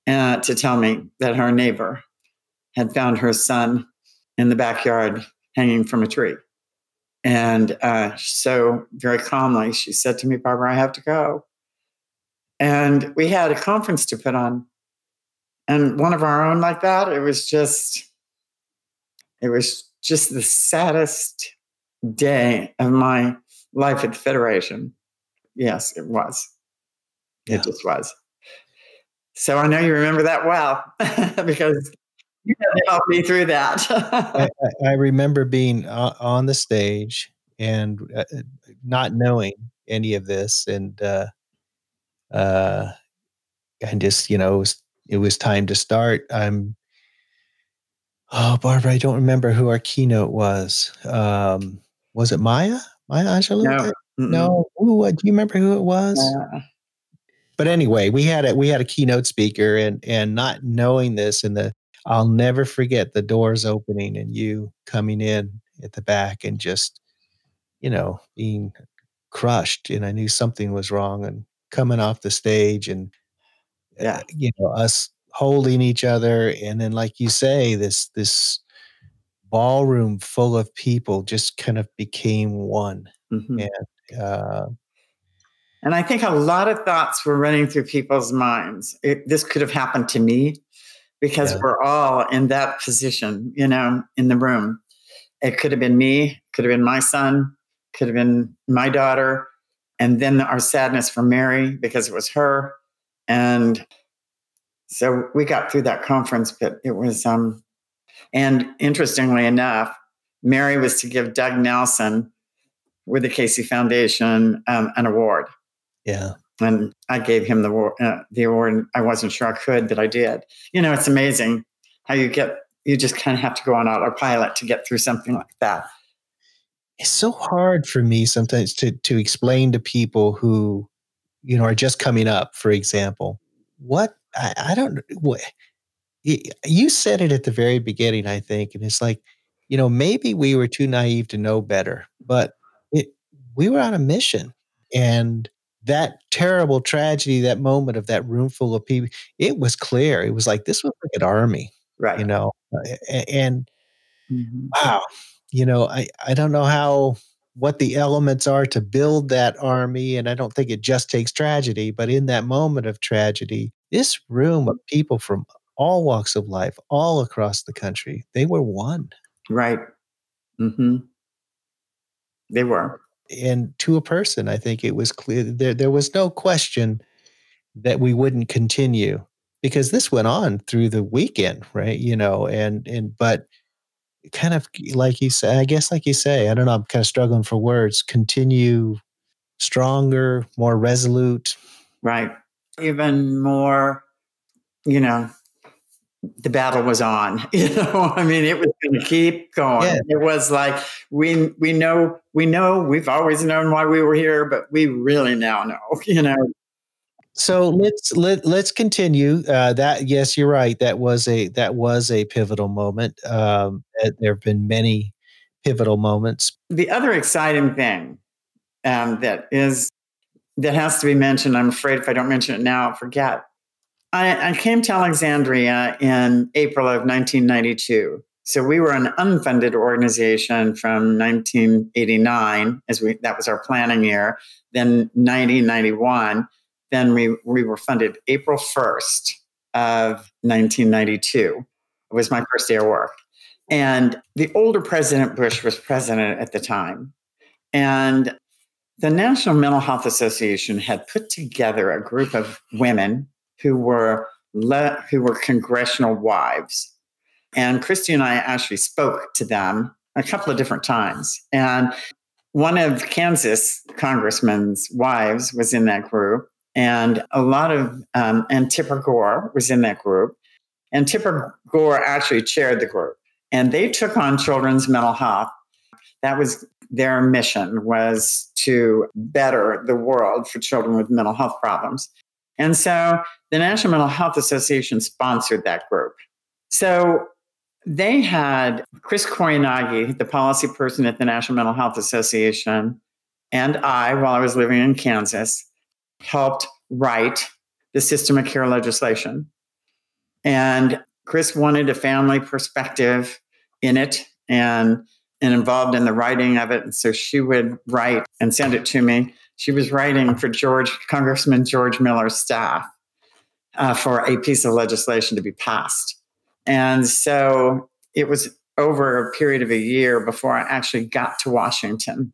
uh, to tell me that her neighbor had found her son in the backyard hanging from a tree. And uh, so, very calmly, she said to me, Barbara, I have to go. And we had a conference to put on. And one of our own like that, it was just, it was just the saddest day of my life at the Federation. Yes, it was. Yeah. It just was. So I know you remember that well because you had to help me through that. I, I, remember being on the stage and uh, not knowing any of this, and uh, uh, and just you know, it was, it was time to start. I'm. Oh, Barbara, I don't remember who our keynote was. Um, was it Maya? Maya Angelou? No. No. Ooh, what, do you remember who it was? but anyway, we had a we had a keynote speaker, and and not knowing this, and the I'll never forget the doors opening and you coming in at the back and just, you know, being crushed. And I knew something was wrong and coming off the stage and, uh, yeah, uh, you know, us holding each other. And then, like you say, this, this ballroom full of people just kind of became one. Mm-hmm. And, uh, and I think a lot of thoughts were running through people's minds. It, this could have happened to me because yeah. we're all in that position, you know, in the room. It could have been me, could have been my son, could have been my daughter. And then our sadness for Mary because it was her. And so we got through that conference, but it was, um, and interestingly enough, Mary was to give Doug Nelson with the Casey Foundation um, an award. Yeah and I gave him the uh, the award. I wasn't sure I could, but I did. You know, it's amazing how you get you just kind of have to go on autopilot to get through something like that. It's so hard for me sometimes to to explain to people who, you know, are just coming up. For example, what I, I don't what you said it at the very beginning, I think, and it's like, you know, maybe we were too naive to know better, but it we were on a mission, and that terrible tragedy, that moment of that room full of people, it was clear. It was like this was like an army, right? You know, and mm-hmm. wow, you know, I I don't know how what the elements are to build that army, and I don't think it just takes tragedy, but in that moment of tragedy, this room of people from all walks of life, all across the country, they were one, right? Mm-hmm. They were and to a person, I think it was clear there there was no question that we wouldn't continue because this went on through the weekend, right? You know, and and but kind of like you say, I guess like you say, I don't know, I'm kind of struggling for words. Continue stronger, more resolute, right? Even more, you know, the battle was on. You know, I mean, it was going to keep going. Yeah. It was like we we know we know we've always known why we were here, but we really now know. You know. So let's let let's continue. Uh, that yes, you're right. That was a that was a pivotal moment. Um, there have been many pivotal moments. The other exciting thing um, that is that has to be mentioned. I'm afraid if I don't mention it now, I'll forget I, I came to Alexandria in April of 1992. So we were an unfunded organization from 1989, as we that was our planning year. Then 1991, then we we were funded April 1st of 1992. It was my first day of work, and the older President Bush was president at the time, and the National Mental Health Association had put together a group of women who were le- who were congressional wives, and Christy and I actually spoke to them a couple of different times. And one of Kansas congressmen's wives was in that group, and a lot of um, and Tipper Gore was in that group, and Tipper Gore actually chaired the group, and they took on children's mental health. That was their mission was to better the world for children with mental health problems. And so the National Mental Health Association sponsored that group. So they had Chris Koyanagi, the policy person at the National Mental Health Association, and I, while I was living in Kansas, helped write the system of care legislation. And Chris wanted a family perspective in it and, and involved in the writing of it. And so she would write and send it to me. She was writing for George, Congressman George Miller's staff uh, for a piece of legislation to be passed. And so it was over a period of a year before I actually got to Washington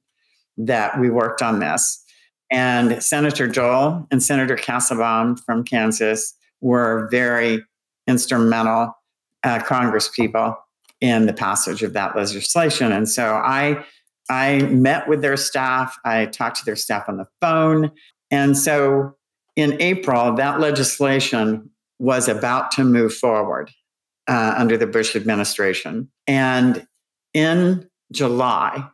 that we worked on this. And Senator Dole and Senator Kassebaum from Kansas were very instrumental uh, Congress people in the passage of that legislation. And so I I met with their staff. I talked to their staff on the phone. And so in April, that legislation was about to move forward uh, under the Bush administration. And in July,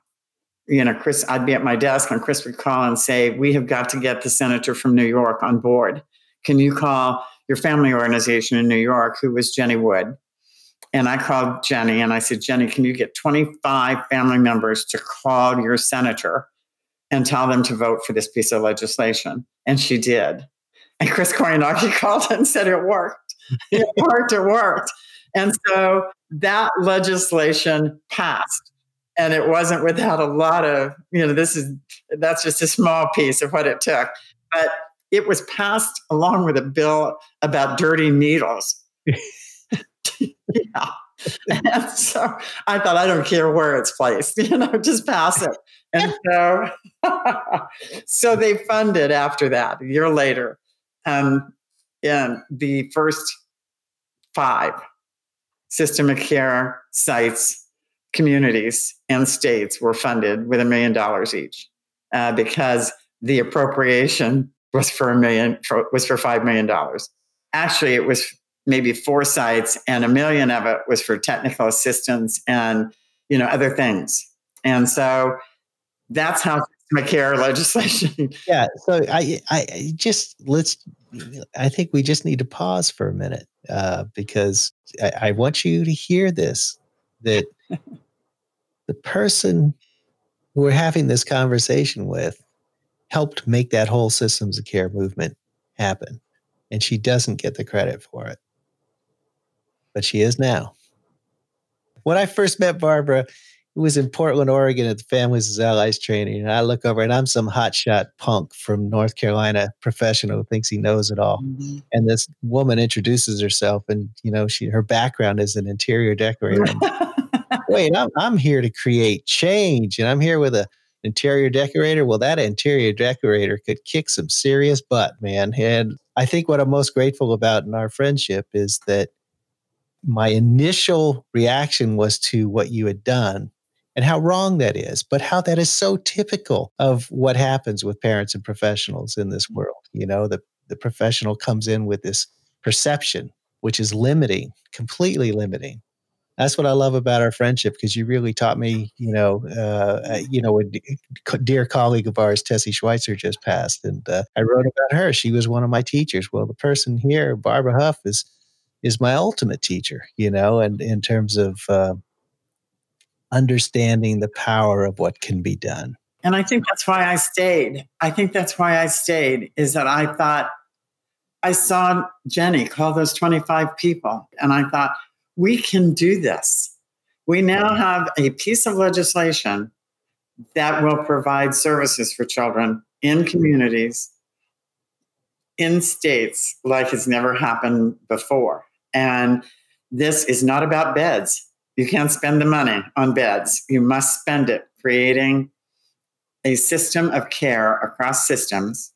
you know, Chris, I'd be at my desk and Chris would call and say, We have got to get the senator from New York on board. Can you call your family organization in New York, who was Jenny Wood? And I called Jenny and I said, Jenny, can you get 25 family members to call your senator and tell them to vote for this piece of legislation? And she did. And Chris Koyanagi called and said it worked. It worked, it worked. And so that legislation passed. And it wasn't without a lot of, you know, this is, that's just a small piece of what it took. But it was passed along with a bill about dirty needles. yeah. And so I thought, I don't care where it's placed, you know, just pass it. And so, so they funded after that, a year later, um, and the first five system of care sites, communities, and states were funded with a million dollars each uh, because the appropriation was for a million for, was for five million dollars. Actually, it was maybe four sites, and a million of it was for technical assistance and you know other things. And so that's how care legislation. yeah. So I, I just let's. I think we just need to pause for a minute uh, because I, I want you to hear this. That the person we're having this conversation with helped make that whole systems of care movement happen, and she doesn't get the credit for it but she is now. When I first met Barbara, it was in Portland, Oregon at the Families as Allies training. And I look over and I'm some hotshot punk from North Carolina professional who thinks he knows it all. Mm-hmm. And this woman introduces herself and, you know, she her background is an interior decorator. Wait, I'm, I'm here to create change and I'm here with a interior decorator. Well, that interior decorator could kick some serious butt, man. And I think what I'm most grateful about in our friendship is that my initial reaction was to what you had done and how wrong that is, but how that is so typical of what happens with parents and professionals in this world. You know, the, the professional comes in with this perception, which is limiting, completely limiting. That's what I love about our friendship because you really taught me, you know, uh, uh you know, a dear colleague of ours, Tessie Schweitzer, just passed, and uh, I wrote about her. She was one of my teachers. Well, the person here, Barbara Huff, is is my ultimate teacher, you know, and in terms of uh, understanding the power of what can be done. And I think that's why I stayed. I think that's why I stayed, is that I thought, I saw Jenny call those 25 people, and I thought, we can do this. We now have a piece of legislation that will provide services for children in communities, in states like has never happened before. And this is not about beds. You can't spend the money on beds. You must spend it creating a system of care across systems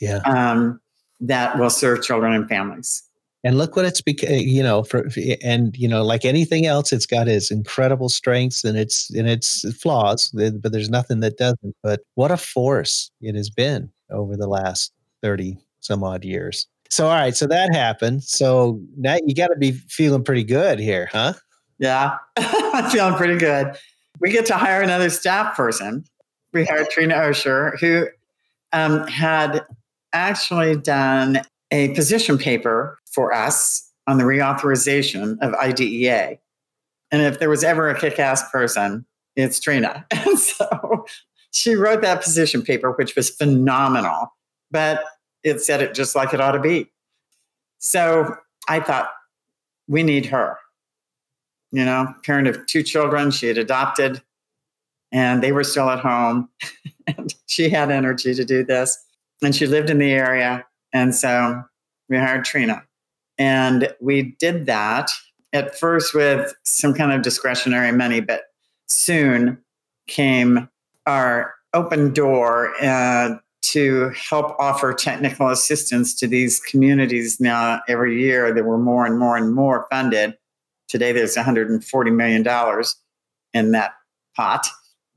Yeah. um, that will serve children and families. And look what it's become, you know, for and you know, like anything else, it's got its incredible strengths and its and its flaws, but there's nothing that doesn't. But what a force it has been over the last 30 some odd years. So all right, so that happened. So now you got to be feeling pretty good here, huh? Yeah, I'm feeling pretty good. We get to hire another staff person. We hired Trina Osher, who um, had actually done a position paper for us on the reauthorization of IDEA. And if there was ever a kick ass person, it's Trina. And so she wrote that position paper, which was phenomenal, but it said it just like it ought to be. So I thought, we need her. You know, parent of two children, she had adopted, and they were still at home. and she had energy to do this. And she lived in the area. And so we hired Trina. And we did that at first with some kind of discretionary money, but soon came our open door uh, to help offer technical assistance to these communities now every year there were more and more and more funded. Today there's 140 million dollars in that pot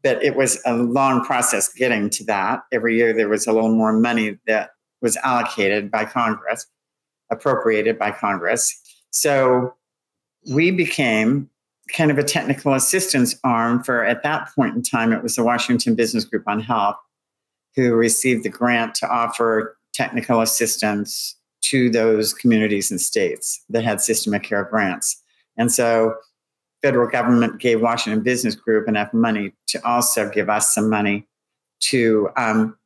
but it was a long process getting to that. Every year there was a little more money that was allocated by congress appropriated by congress. So we became kind of a technical assistance arm for at that point in time it was the washington business group on health who received the grant to offer technical assistance to those communities and states that had system of care grants. And so federal government gave Washington Business Group enough money to also give us some money to um,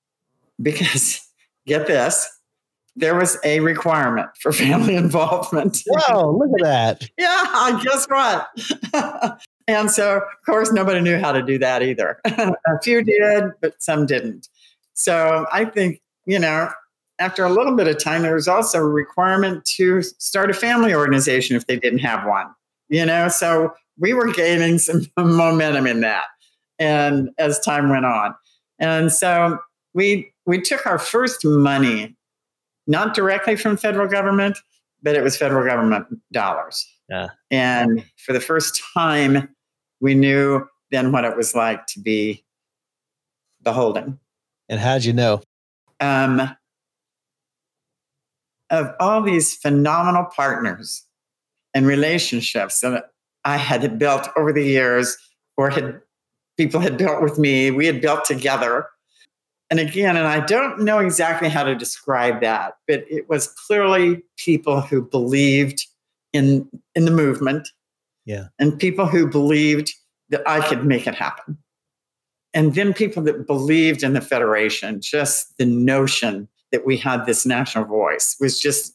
because get this, there was a requirement for family involvement. Whoa, look at that. yeah, guess what? And so, of course, nobody knew how to do that either. a few did, but some didn't. So I think, you know, after a little bit of time, there was also a requirement to start a family organization if they didn't have one, you know? So we were gaining some momentum in that. And as time went on. And so we we took our first money, not directly from federal government, but it was federal government dollars. Yeah. And for the first time, we knew then what it was like to be beholden. And how'd you know? Um, of all these phenomenal partners and relationships that I had built over the years, or had people had built with me, we had built together. And again, and I don't know exactly how to describe that, but it was clearly people who believed in in the movement yeah. And people who believed that I could make it happen. And then people that believed in the Federation, just the notion that we had this national voice was just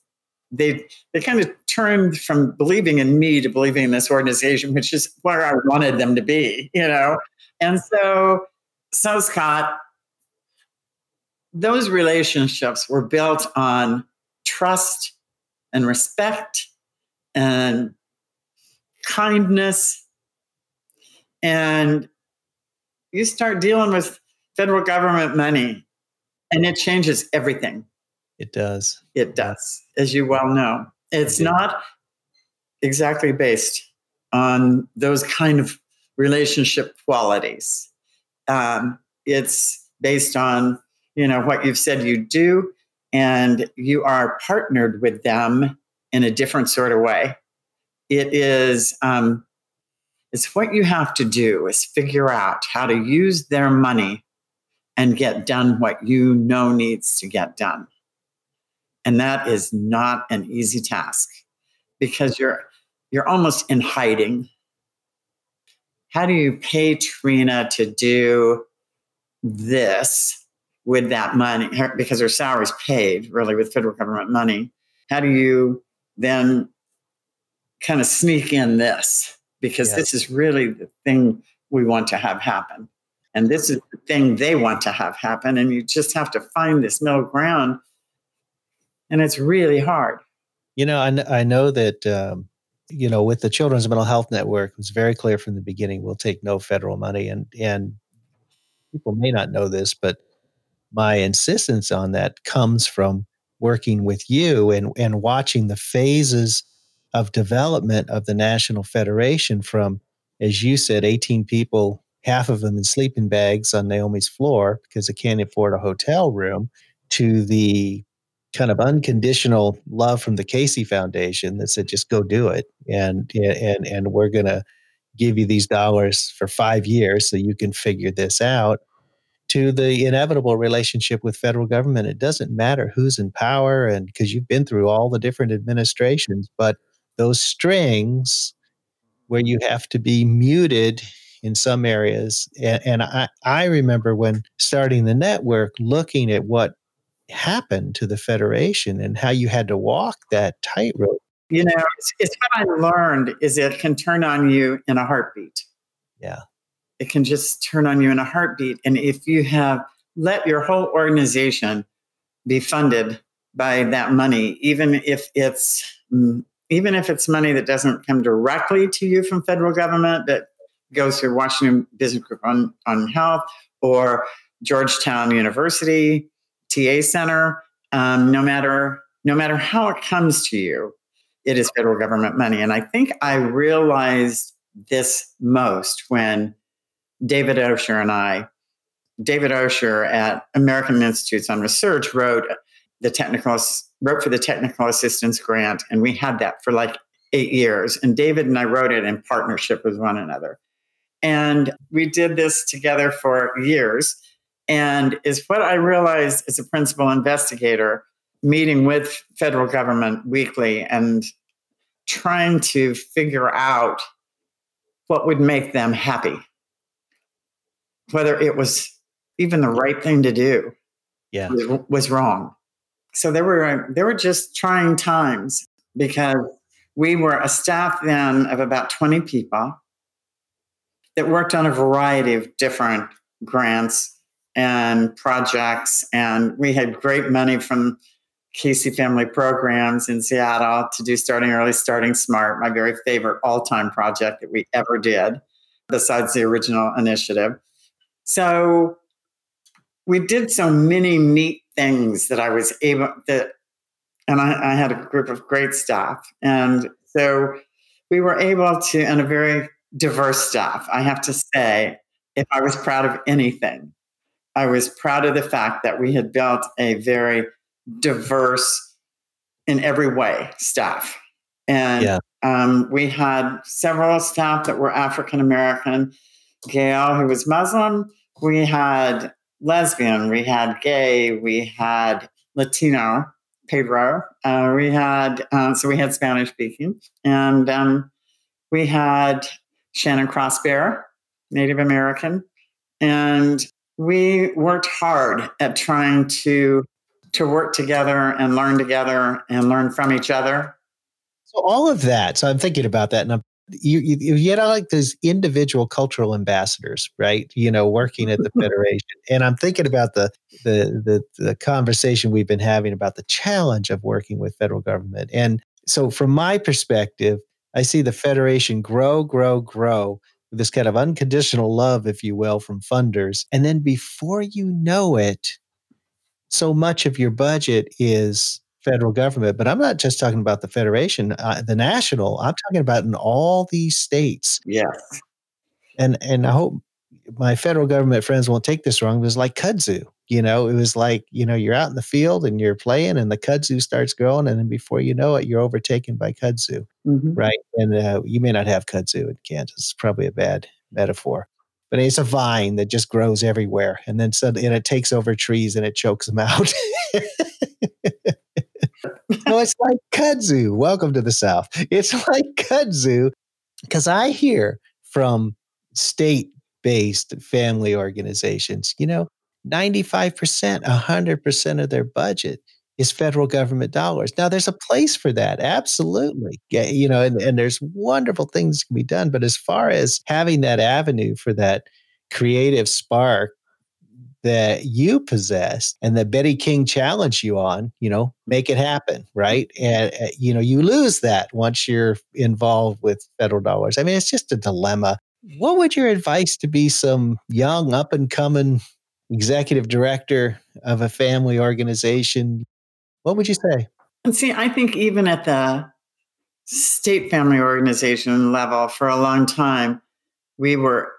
they they kind of turned from believing in me to believing in this organization, which is where I wanted them to be, you know. And so, so Scott, those relationships were built on trust and respect and kindness. And you start dealing with federal government money, and it changes everything. It does. It does, as you well know. It's not exactly based on those kind of relationship qualities. Um, it's based on you know what you've said you do, and you are partnered with them in a different sort of way. It is um, it's what you have to do is figure out how to use their money and get done what you know needs to get done. And that is not an easy task because you're you're almost in hiding. How do you pay trina to do this with that money because her salary's paid really with federal government money how do you then kind of sneak in this because yes. this is really the thing we want to have happen. And this is the thing they want to have happen. And you just have to find this middle ground. And it's really hard. You know, I, I know that, um, you know, with the Children's Mental Health Network, it was very clear from the beginning we'll take no federal money. And, and people may not know this, but my insistence on that comes from working with you and, and watching the phases of development of the National Federation from, as you said, 18 people, half of them in sleeping bags on Naomi's floor because they can't afford a hotel room, to the kind of unconditional love from the Casey Foundation that said, just go do it. And, and, and we're going to give you these dollars for five years so you can figure this out to the inevitable relationship with federal government. It doesn't matter who's in power and because you've been through all the different administrations, but those strings where you have to be muted in some areas. And, and I, I remember when starting the network, looking at what happened to the Federation and how you had to walk that tightrope. You know, it's, it's what I learned is it can turn on you in a heartbeat. Yeah. It can just turn on you in a heartbeat. And if you have let your whole organization be funded by that money, even if it's even if it's money that doesn't come directly to you from federal government, that goes through Washington Business Group on, on Health or Georgetown University, TA Center, um, no matter no matter how it comes to you, it is federal government money. And I think I realized this most when David Osher and I, David Osher at American Institutes on Research wrote the technical wrote for the technical assistance grant, and we had that for like eight years. And David and I wrote it in partnership with one another. And we did this together for years. And is what I realized as a principal investigator, meeting with federal government weekly and trying to figure out what would make them happy, whether it was even the right thing to do. Yeah, was, was wrong. So there were there were just trying times because we were a staff then of about 20 people that worked on a variety of different grants and projects. And we had great money from Casey Family Programs in Seattle to do Starting Early, Starting Smart, my very favorite all time project that we ever did, besides the original initiative. So we did so many neat things that I was able that, and I, I had a group of great staff. And so we were able to, and a very diverse staff, I have to say, if I was proud of anything, I was proud of the fact that we had built a very diverse in every way staff. And yeah. um, we had several staff that were African American. Gail, who was Muslim, we had lesbian, we had gay, we had Latino, Pedro, uh, we had, uh, so we had Spanish speaking, and um, we had Shannon Crossbear, Native American, and we worked hard at trying to to work together and learn together and learn from each other. So all of that. So I'm thinking about that, and I'm you, you, you know like those individual cultural ambassadors right? You know working at the federation. And i'm thinking about the, the the the conversation we've been having about the challenge of working with federal government. And so from my perspective i see the federation grow grow grow with this kind of unconditional love if you will from funders. And then before you know it so much of your budget is federal government, but I'm not just talking about the federation, uh, the national. I'm talking about in all these states. Yes. And and I hope my federal government friends won't take this wrong. It was like kudzu. You know, it was like you know you're out in the field and you're playing, and the kudzu starts growing, and then before you know it, you're overtaken by kudzu, mm-hmm. right? And uh, you may not have kudzu in Kansas. It's probably a bad metaphor, but it's a vine that just grows everywhere, and then suddenly and it takes over trees and it chokes them out. no, it's like kudzu. Welcome to the South. It's like kudzu because I hear from state based family organizations, you know, 95%, 100% of their budget is federal government dollars. Now, there's a place for that, absolutely. You know, and, and there's wonderful things can be done. But as far as having that avenue for that creative spark that you possess and that Betty King challenged you on, you know, make it happen, right? And, uh, you know, you lose that once you're involved with federal dollars. I mean, it's just a dilemma. what would your advice to be some young, up and coming executive director of a family organization? What would you say? See, I think even at the state family organization level for a long time, we were,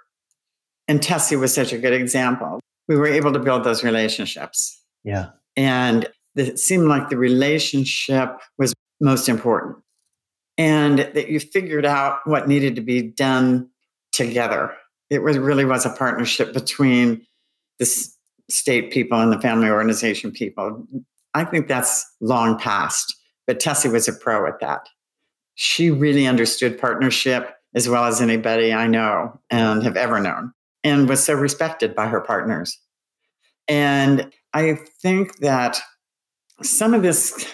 and Tessie was such a good example. We were able to build those relationships. Yeah. And it seemed like the relationship was most important. And that you figured out what needed to be done together. It was really was a partnership between the state people and the family organization people. I think that's long past, but Tessie was a pro at that. She really understood partnership as well as anybody I know and have ever known, and was so respected by her partners. And I think that some of this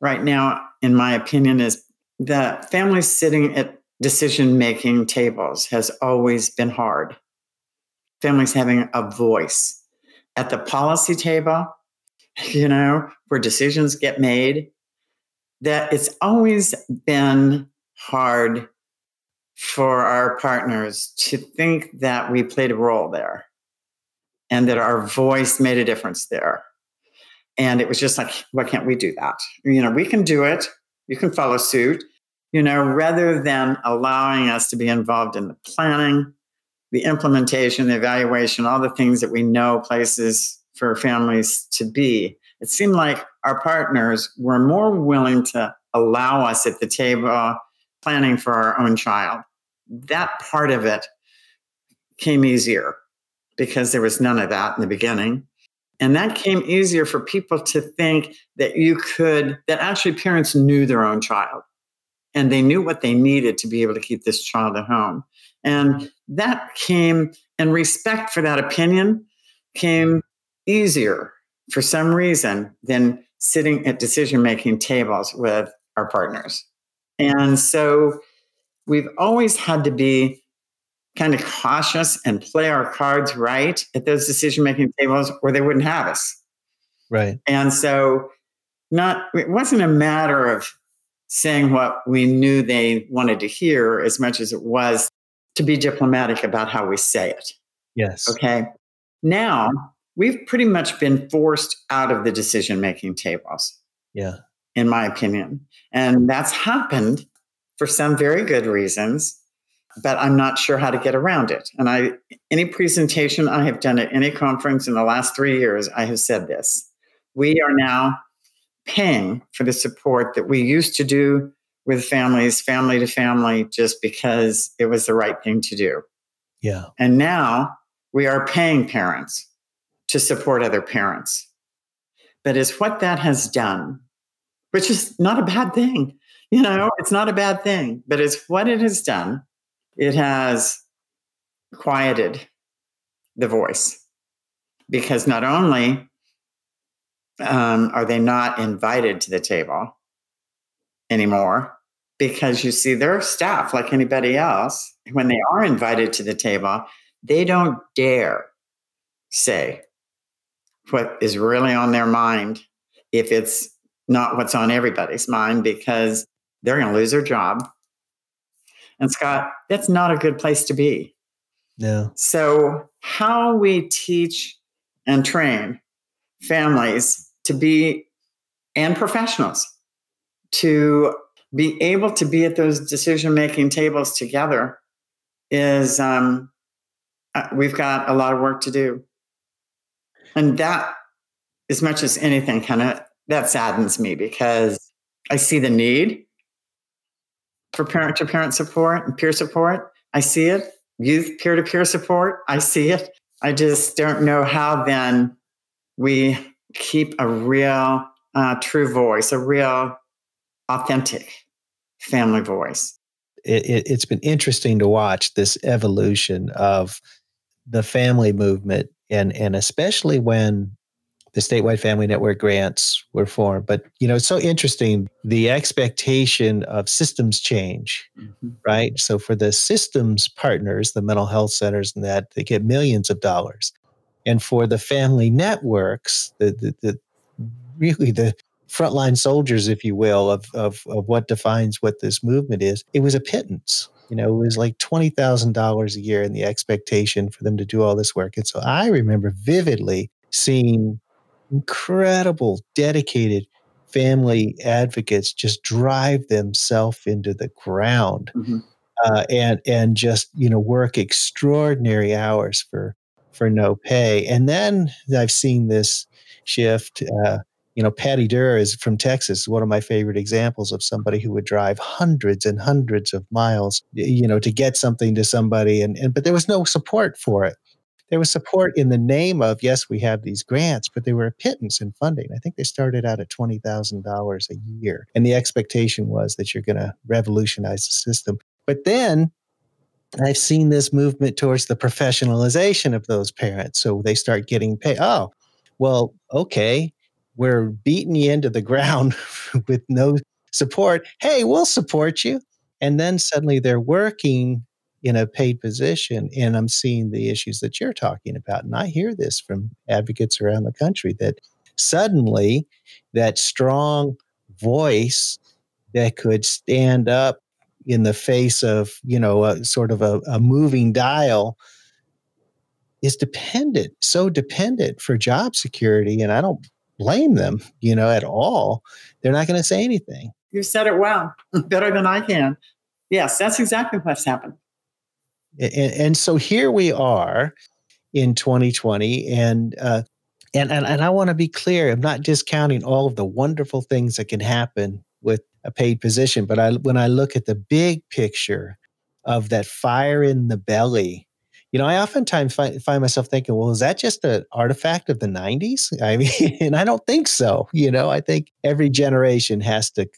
right now, in my opinion, is that families sitting at decision making tables has always been hard. Families having a voice at the policy table, you know, where decisions get made, that it's always been hard for our partners to think that we played a role there and that our voice made a difference there. And it was just like, why can't we do that? You know, we can do it. You can follow suit, you know, rather than allowing us to be involved in the planning, the implementation, the evaluation, all the things that we know places for families to be. It seemed like our partners were more willing to allow us at the table planning for our own child. That part of it came easier because there was none of that in the beginning. And that came easier for people to think that you could, that actually parents knew their own child and they knew what they needed to be able to keep this child at home. And that came, and respect for that opinion came easier for some reason than sitting at decision making tables with our partners. And so we've always had to be kind of cautious and play our cards right at those decision making tables or they wouldn't have us. Right. And so not it wasn't a matter of saying what we knew they wanted to hear as much as it was to be diplomatic about how we say it. Yes. Okay. Now we've pretty much been forced out of the decision making tables. Yeah. In my opinion. And that's happened for some very good reasons but I'm not sure how to get around it. And I, any presentation I have done at any conference in the last three years, I have said this. We are now paying for the support that we used to do with families, family to family, just because it was the right thing to do. Yeah. And now we are paying parents to support other parents. But it's what that has done, which is not a bad thing. You know, it's not a bad thing, but it's what it has done. It has quieted the voice because not only um, are they not invited to the table anymore, because you see their staff, like anybody else, when they are invited to the table, they don't dare say what is really on their mind if it's not what's on everybody's mind because they're going to lose their job and Scott, that's not a good place to be. No. So, how we teach and train families to be and professionals to be able to be at those decision making tables together is um, uh, we've got a lot of work to do. And that, as much as anything, kind of that saddens me because I see the need for parent to parent support and peer support. I see it. Youth peer to peer support. I see it. I just don't know how then we keep a real, uh, true voice, a real, authentic family voice. It, it, it's been interesting to watch this evolution of the family movement, and and especially when the statewide family network grants were formed. But you know, it's so interesting the expectation of systems change, mm-hmm. right? So for the systems partners, the mental health centers and that, they get millions of dollars. And for the family networks, the the, the really the frontline soldiers, if you will, of, of of what defines what this movement is, it was a pittance. You know, it was like $20,000 a year and the expectation for them to do all this work. And so I remember vividly seeing incredible, dedicated family advocates just drive themselves into the ground mm-hmm. uh, and and just you know work extraordinary hours for for no pay. And then I've seen this shift. Uh, you know, Patty Durr is from Texas, one of my favorite examples of somebody who would drive hundreds and hundreds of miles, you know, to get something to somebody. And, and but there was no support for it. There was support in the name of, yes, we have these grants, but they were a pittance in funding. I think they started out at $20,000 a year. And the expectation was that you're going to revolutionize the system. But then I've seen this movement towards the professionalization of those parents. So they start getting paid. Oh, well, okay, we're beating you into the ground with no support. Hey, we'll support you. And then suddenly they're working in a paid position. And I'm seeing the issues that you're talking about. And I hear this from advocates around the country that suddenly that strong voice that could stand up in the face of, you know, a sort of a, a moving dial is dependent, so dependent for job security. And I don't blame them, you know, at all. They're not going to say anything. You said it well, better than I can. Yes, that's exactly what's happened. And, and so here we are in 2020, and uh, and and, and I want to be clear. I'm not discounting all of the wonderful things that can happen with a paid position, but I when I look at the big picture of that fire in the belly you know, I oftentimes find, find myself thinking, well, is that just an artifact of the 90s? I mean, and I don't think so. You know, I think every generation has to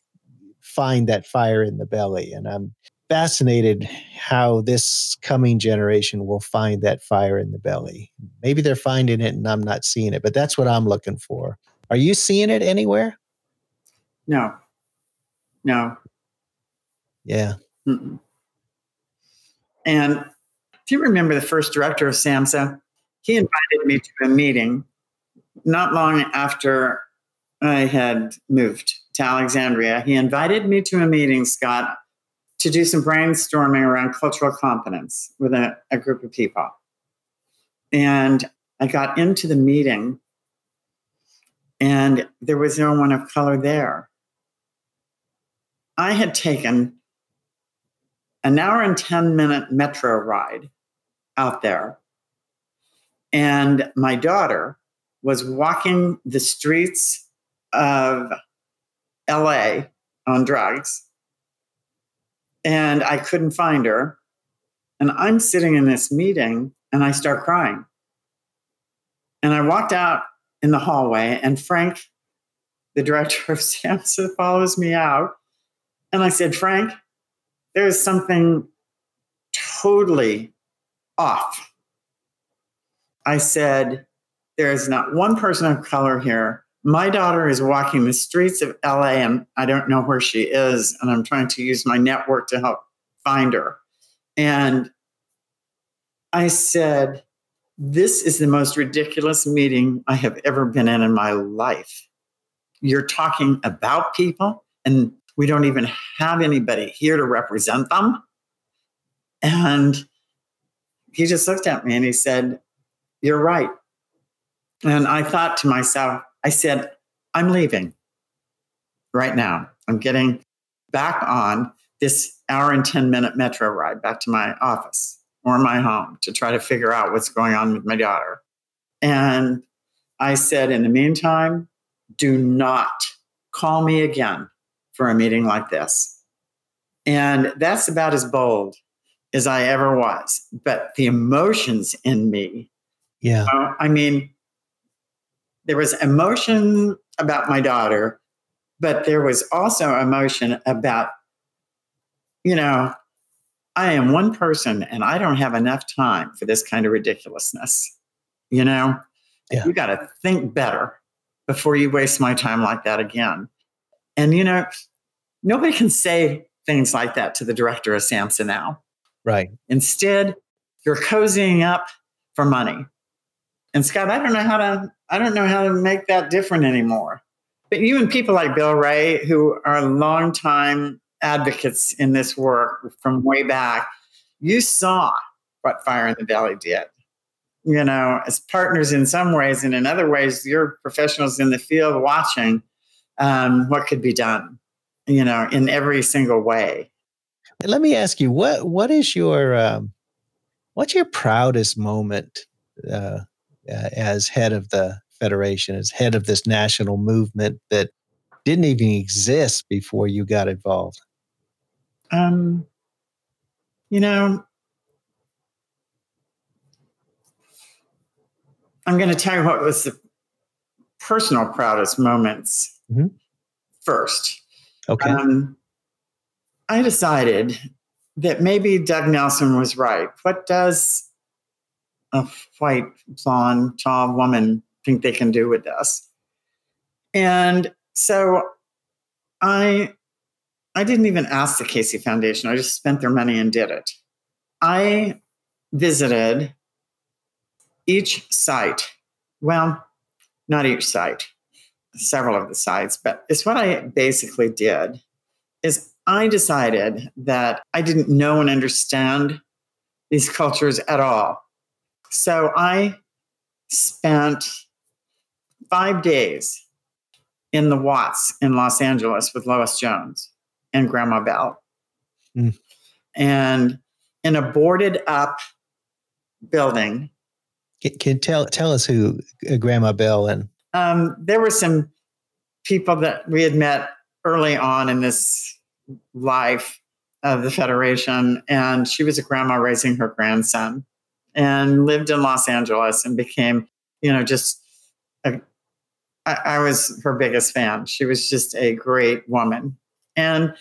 find that fire in the belly. And I'm fascinated how this coming generation will find that fire in the belly. Maybe they're finding it and I'm not seeing it, but that's what I'm looking for. Are you seeing it anywhere? No. No. Yeah. Mm-mm. And if you remember the first director of SAMHSA, he invited me to a meeting not long after I had moved to Alexandria. He invited me to a meeting, Scott, to do some brainstorming around cultural competence with a, a group of people. And I got into the meeting, and there was no one of color there. I had taken an hour and 10 minute metro ride out there. And my daughter was walking the streets of LA on drugs. And I couldn't find her. And I'm sitting in this meeting and I start crying. And I walked out in the hallway, and Frank, the director of SAMHSA, follows me out. And I said, Frank, there's something totally off. I said, There is not one person of color here. My daughter is walking the streets of LA and I don't know where she is. And I'm trying to use my network to help find her. And I said, This is the most ridiculous meeting I have ever been in in my life. You're talking about people, and we don't even have anybody here to represent them. And he just looked at me and he said, You're right. And I thought to myself, I said, I'm leaving right now. I'm getting back on this hour and 10 minute metro ride back to my office or my home to try to figure out what's going on with my daughter. And I said, in the meantime, do not call me again for a meeting like this. And that's about as bold as I ever was. But the emotions in me, yeah. Uh, I mean, there was emotion about my daughter, but there was also emotion about, you know, I am one person and I don't have enough time for this kind of ridiculousness. You know, yeah. you got to think better before you waste my time like that again. And, you know, nobody can say things like that to the director of SAMHSA now. Right. Instead, you're cozying up for money. And Scott, I don't know how to I don't know how to make that different anymore. But even people like Bill Ray, who are longtime advocates in this work from way back, you saw what Fire in the Valley did. You know, as partners in some ways, and in other ways, you're professionals in the field watching um, what could be done. You know, in every single way. Let me ask you what what is your um, what's your proudest moment uh, uh, as head of the federation, as head of this national movement that didn't even exist before you got involved? Um, you know, I'm going to tell you what was the personal proudest moments mm-hmm. first. Okay. Um, I decided that maybe Doug Nelson was right. What does a white, blonde, tall woman think they can do with this? And so I I didn't even ask the Casey Foundation. I just spent their money and did it. I visited each site. Well, not each site, several of the sites, but it's what I basically did is I decided that I didn't know and understand these cultures at all. So I spent five days in the Watts in Los Angeles with Lois Jones and Grandma Bell. Mm. And in a boarded up building. Can, can tell tell us who uh, Grandma Bell and um, there were some people that we had met early on in this life of the Federation, and she was a grandma raising her grandson, and lived in Los Angeles and became, you know, just a, I, I was her biggest fan. She was just a great woman, and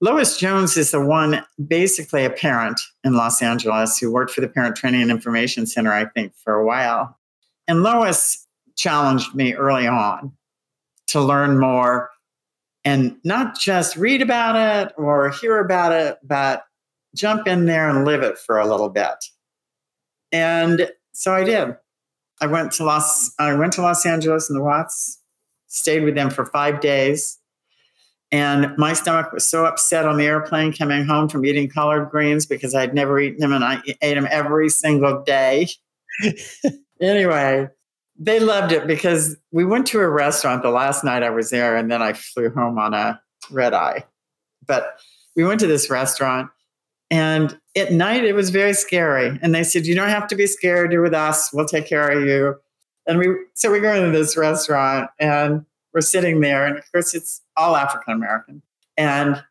Lois Jones is the one, basically a parent in Los Angeles who worked for the Parent Training and Information Center, I think, for a while. And Lois challenged me early on to learn more and not just read about it or hear about it, but jump in there and live it for a little bit. And so I did. I went to Los I went to Los Angeles and the Watts, stayed with them for five days. And my stomach was so upset on the airplane coming home from eating collard greens because I'd never eaten them and I ate them every single day. anyway, they loved it because we went to a restaurant the last night I was there and then I flew home on a red eye. But we went to this restaurant and at night it was very scary. And they said, You don't have to be scared, you're with us, we'll take care of you. And we so we go into this restaurant and we're sitting there, and of course it's all African American. And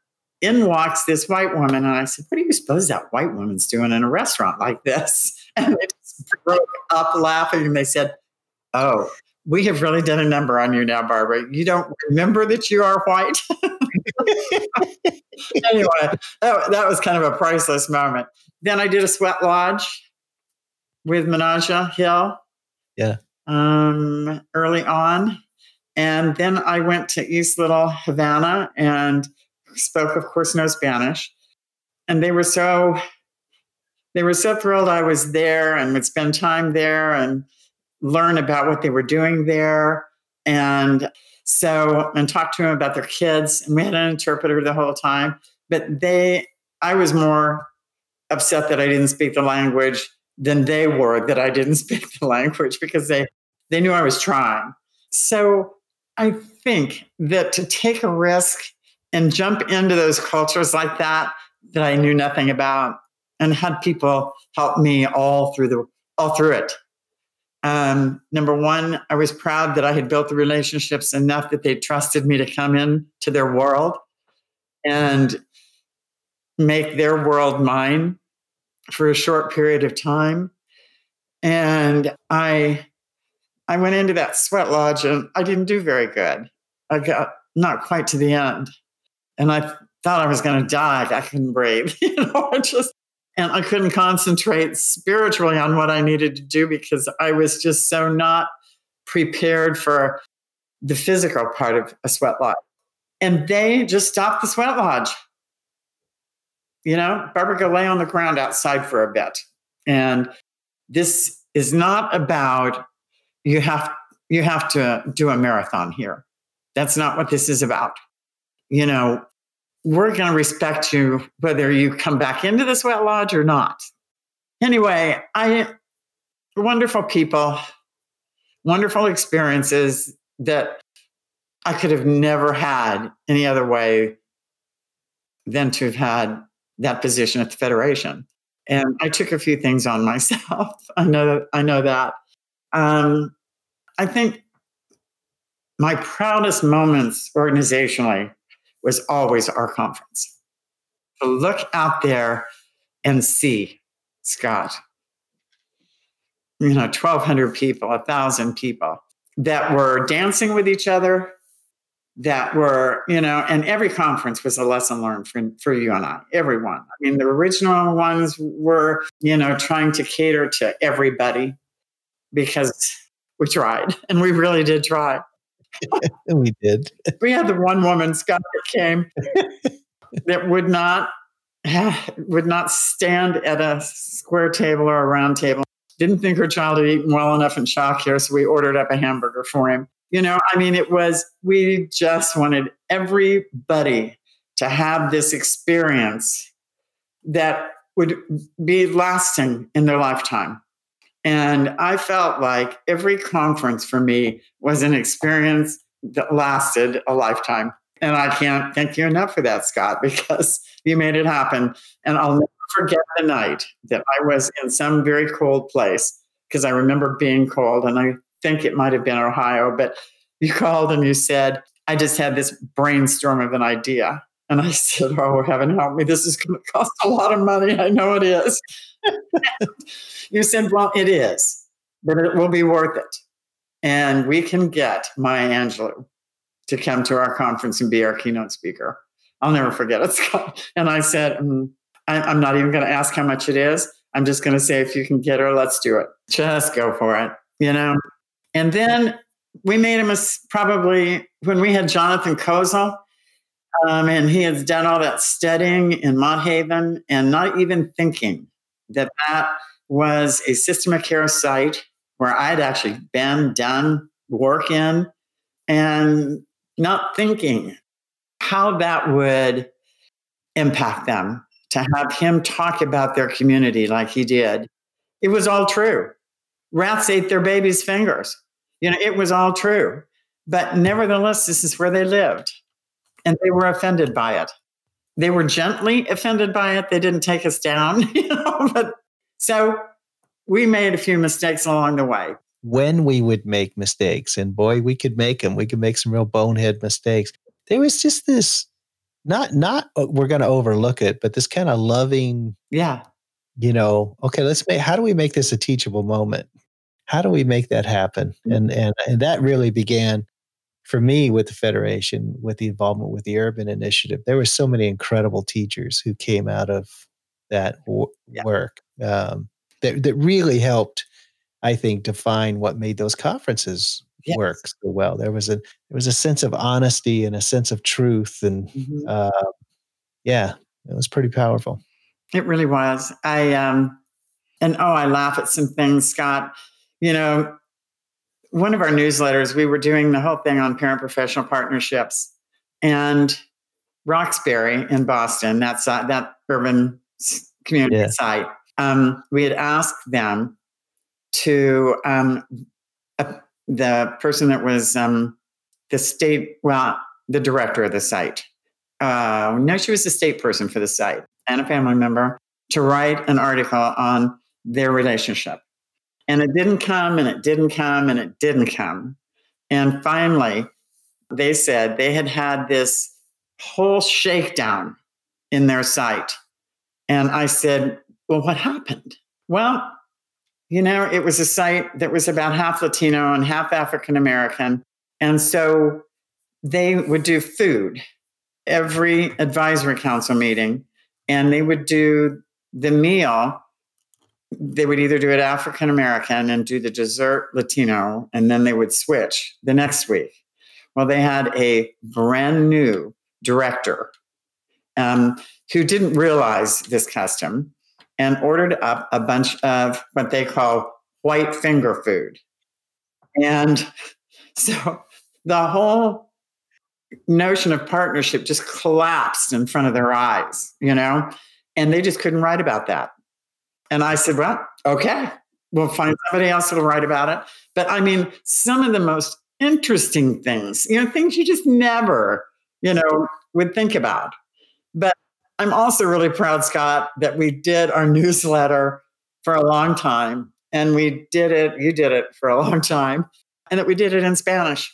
in walks this white woman, and I said, "What do you suppose that white woman's doing in a restaurant like this?" And they just broke up laughing, and they said, "Oh, we have really done a number on you now, Barbara. You don't remember that you are white." anyway, that, that was kind of a priceless moment. Then I did a sweat lodge with Menaja Hill. Yeah. Um, early on, and then I went to East Little Havana and spoke, of course, no Spanish. And they were so they were so thrilled I was there and would spend time there and learn about what they were doing there. And so and talk to them about their kids. And we had an interpreter the whole time. But they I was more upset that I didn't speak the language than they were that I didn't speak the language because they they knew I was trying. So I think that to take a risk and jump into those cultures like that that I knew nothing about and had people help me all through the all through it. Um, number one, I was proud that I had built the relationships enough that they trusted me to come in to their world and make their world mine for a short period of time. And I I went into that sweat lodge and I didn't do very good. I got not quite to the end. And I thought I was going to die. I couldn't breathe, you know, I just, and I couldn't concentrate spiritually on what I needed to do because I was just so not prepared for the physical part of a sweat lodge. And they just stopped the sweat lodge. You know, Barbara, go lay on the ground outside for a bit. And this is not about you have you have to do a marathon here. That's not what this is about. You know, we're going to respect you whether you come back into the sweat lodge or not. Anyway, I wonderful people, wonderful experiences that I could have never had any other way than to have had that position at the Federation. And I took a few things on myself. I know I know that. Um, I think my proudest moments organizationally was always our conference. To look out there and see Scott, you know, 1,200 people, 1,000 people that were dancing with each other, that were, you know, and every conference was a lesson learned for, for you and I, everyone. I mean, the original ones were, you know, trying to cater to everybody because we tried and we really did try. we did. We had the one woman, Scott, that came that would not would not stand at a square table or a round table. Didn't think her child had eaten well enough in shock here, so we ordered up a hamburger for him. You know, I mean, it was we just wanted everybody to have this experience that would be lasting in their lifetime. And I felt like every conference for me was an experience that lasted a lifetime. And I can't thank you enough for that, Scott, because you made it happen. And I'll never forget the night that I was in some very cold place because I remember being cold and I think it might have been Ohio, but you called and you said, I just had this brainstorm of an idea. And I said, Oh, heaven help me. This is going to cost a lot of money. I know it is. you said, Well, it is, but it will be worth it. And we can get Maya Angelou to come to our conference and be our keynote speaker. I'll never forget it, Scott. And I said, mm, I'm not even going to ask how much it is. I'm just going to say, if you can get her, let's do it. Just go for it, you know? And then we made a, probably when we had Jonathan Kozol, um, and he has done all that studying in Mott Haven and not even thinking that that was a system of care site where I'd actually been, done work in, and not thinking how that would impact them to have him talk about their community like he did. It was all true. Rats ate their babies' fingers. You know, it was all true. But nevertheless, this is where they lived and they were offended by it. They were gently offended by it. They didn't take us down, you know, but so we made a few mistakes along the way. When we would make mistakes, and boy, we could make them. We could make some real bonehead mistakes. There was just this not not uh, we're going to overlook it, but this kind of loving, yeah, you know. Okay, let's make. How do we make this a teachable moment? How do we make that happen? Mm-hmm. And and and that really began for me with the federation with the involvement with the urban initiative there were so many incredible teachers who came out of that w- yeah. work um, that, that really helped i think define what made those conferences yes. work so well there was a there was a sense of honesty and a sense of truth and mm-hmm. uh, yeah it was pretty powerful it really was i um and oh i laugh at some things scott you know one of our newsletters, we were doing the whole thing on parent professional partnerships. And Roxbury in Boston, that's uh, that urban community yeah. site, um, we had asked them to, um, uh, the person that was um, the state, well, the director of the site. Uh, no, she was the state person for the site and a family member to write an article on their relationship. And it didn't come and it didn't come and it didn't come. And finally, they said they had had this whole shakedown in their site. And I said, Well, what happened? Well, you know, it was a site that was about half Latino and half African American. And so they would do food every advisory council meeting, and they would do the meal they would either do it African American and do the dessert Latino, and then they would switch the next week. Well, they had a brand new director um, who didn't realize this custom and ordered up a bunch of what they call white finger food. And so the whole notion of partnership just collapsed in front of their eyes, you know, and they just couldn't write about that. And I said, well, okay, we'll find somebody else that'll write about it. But I mean, some of the most interesting things, you know, things you just never, you know, would think about. But I'm also really proud, Scott, that we did our newsletter for a long time. And we did it, you did it for a long time, and that we did it in Spanish.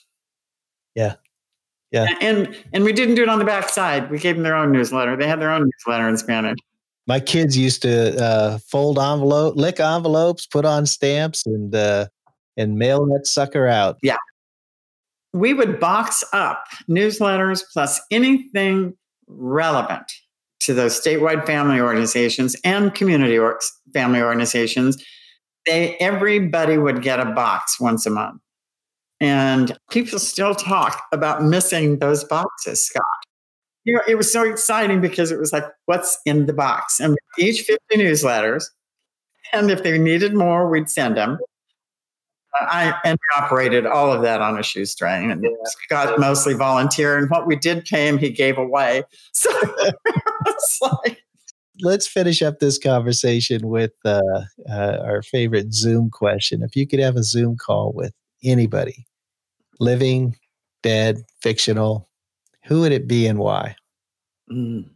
Yeah. Yeah. And and we didn't do it on the backside. We gave them their own newsletter. They had their own newsletter in Spanish. My kids used to uh, fold envelope, lick envelopes, put on stamps, and uh, and mail that sucker out. Yeah. We would box up newsletters plus anything relevant to those statewide family organizations and community or- family organizations. They everybody would get a box once a month. And people still talk about missing those boxes, Scott. You know, it was so exciting because it was like, what's in the box? And each 50 newsletters. And if they needed more, we'd send them. I and operated all of that on a shoestring, and Scott mostly volunteer. And what we did pay him, he gave away. So it's like, let's finish up this conversation with uh, uh, our favorite Zoom question. If you could have a Zoom call with anybody, living, dead, fictional, who would it be and why? mm,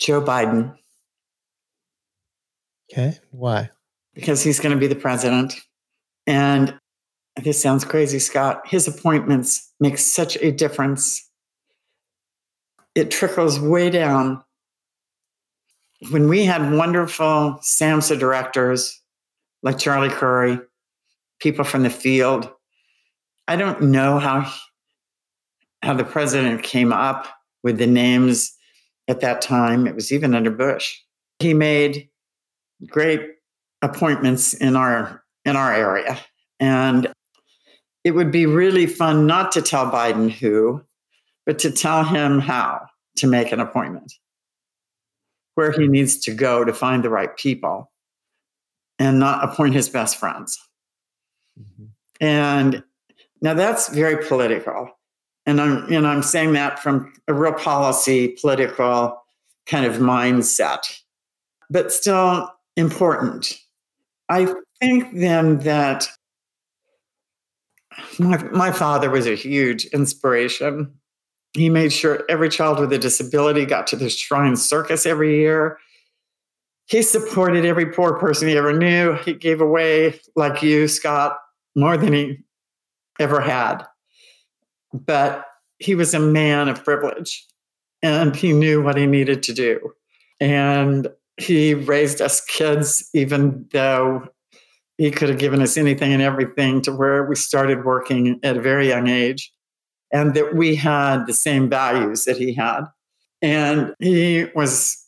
Joe Biden, Okay, why? because he's going to be the president. And this sounds crazy, Scott. His appointments make such a difference. It trickles way down. When we had wonderful SAMHSA directors like Charlie Curie, people from the field, I don't know how, how the president came up with the names at that time. It was even under Bush. He made great appointments in our in our area. And it would be really fun not to tell Biden who, but to tell him how to make an appointment, where he needs to go to find the right people and not appoint his best friends. Mhm. And now that's very political. And I'm, you know, I'm saying that from a real policy, political kind of mindset, but still important. I think then that my, my father was a huge inspiration. He made sure every child with a disability got to the Shrine Circus every year. He supported every poor person he ever knew. He gave away, like you, Scott, more than he ever had. But he was a man of privilege and he knew what he needed to do. And he raised us kids, even though he could have given us anything and everything to where we started working at a very young age and that we had the same values that he had. And he was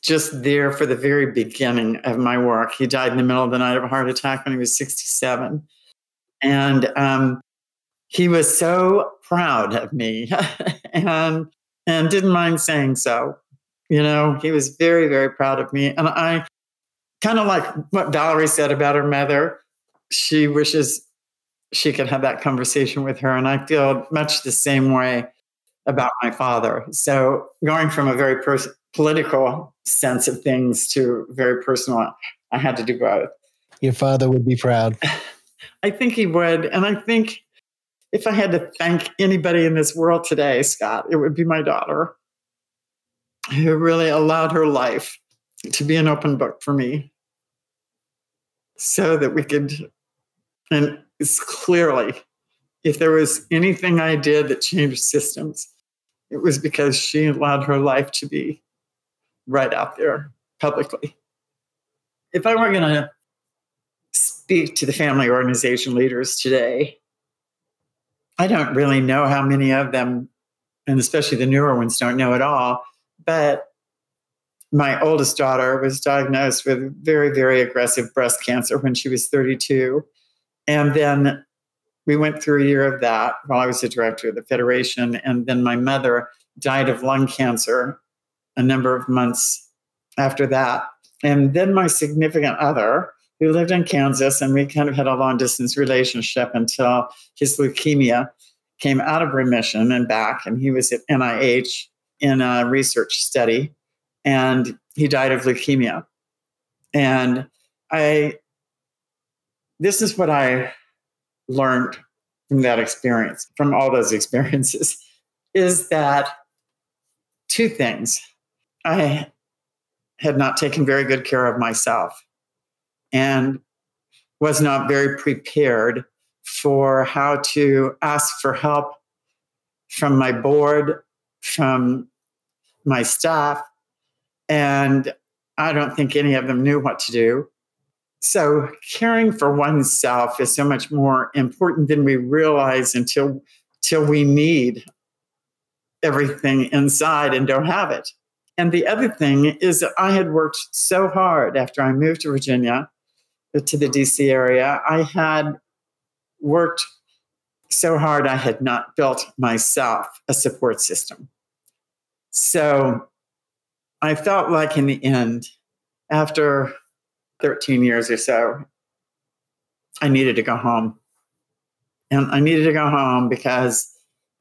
just there for the very beginning of my work. He died in the middle of the night of a heart attack when he was 67. And um, he was so proud of me and, and didn't mind saying so. You know, he was very, very proud of me. And I kind of like what Valerie said about her mother. She wishes she could have that conversation with her. And I feel much the same way about my father. So going from a very pers- political sense of things to very personal, I had to do both. Your father would be proud. I think he would. And I think if I had to thank anybody in this world today, Scott, it would be my daughter who really allowed her life to be an open book for me so that we could, and it's clearly, if there was anything I did that changed systems, it was because she allowed her life to be right out there publicly. If I were going to speak to the family organization leaders today, I don't really know how many of them, and especially the newer ones, don't know at all. But my oldest daughter was diagnosed with very, very aggressive breast cancer when she was 32. And then we went through a year of that while I was the director of the Federation. And then my mother died of lung cancer a number of months after that. And then my significant other, who lived in Kansas, and we kind of had a long distance relationship until his leukemia came out of remission and back, and he was at NIH in a research study, and he died of leukemia. And I, this is what I learned from that experience, from all those experiences, is that two things. I had not taken very good care of myself and was not very prepared for how to ask for help from my board, from my staff, and I don't think any of them knew what to do. So, caring for oneself is so much more important than we realize until, until we need everything inside and don't have it. And the other thing is that I had worked so hard after I moved to Virginia, uh, to the DC area. I had worked so hard, I had not built myself a support system. So I felt like in the end, after 13 years or so, I needed to go home. And I needed to go home because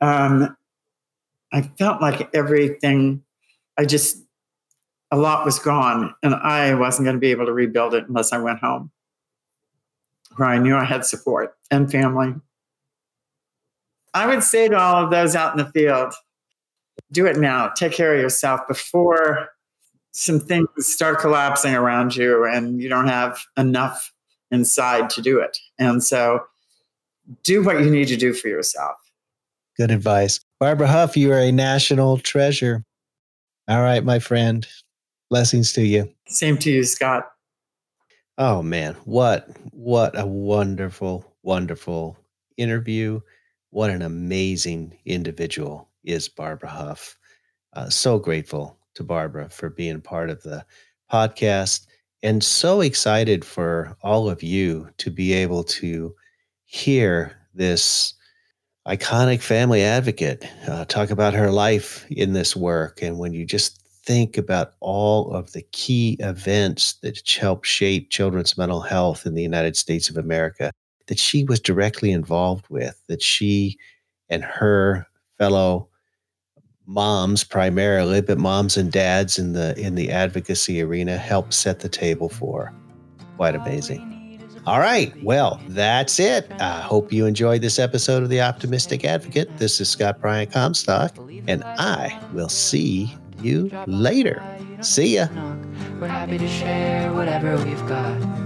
um, I felt like everything, I just, a lot was gone, and I wasn't going to be able to rebuild it unless I went home, where I knew I had support and family. I would say to all of those out in the field, do it now. Take care of yourself before some things start collapsing around you and you don't have enough inside to do it. And so do what you need to do for yourself. Good advice. Barbara Huff, you are a national treasure. All right, my friend. Blessings to you. Same to you, Scott. Oh man, what what a wonderful, wonderful interview. What an amazing individual is Barbara Huff. Uh, so grateful to Barbara for being part of the podcast and so excited for all of you to be able to hear this iconic family advocate uh, talk about her life in this work. And when you just think about all of the key events that helped shape children's mental health in the United States of America, that she was directly involved with, that she and her fellow moms primarily, but moms and dads in the in the advocacy arena help set the table for. Quite amazing. All right, well, that's it. I hope you enjoyed this episode of The Optimistic Advocate. This is Scott Bryant Comstock, and I will see you later. See ya. We're happy to share whatever we've got.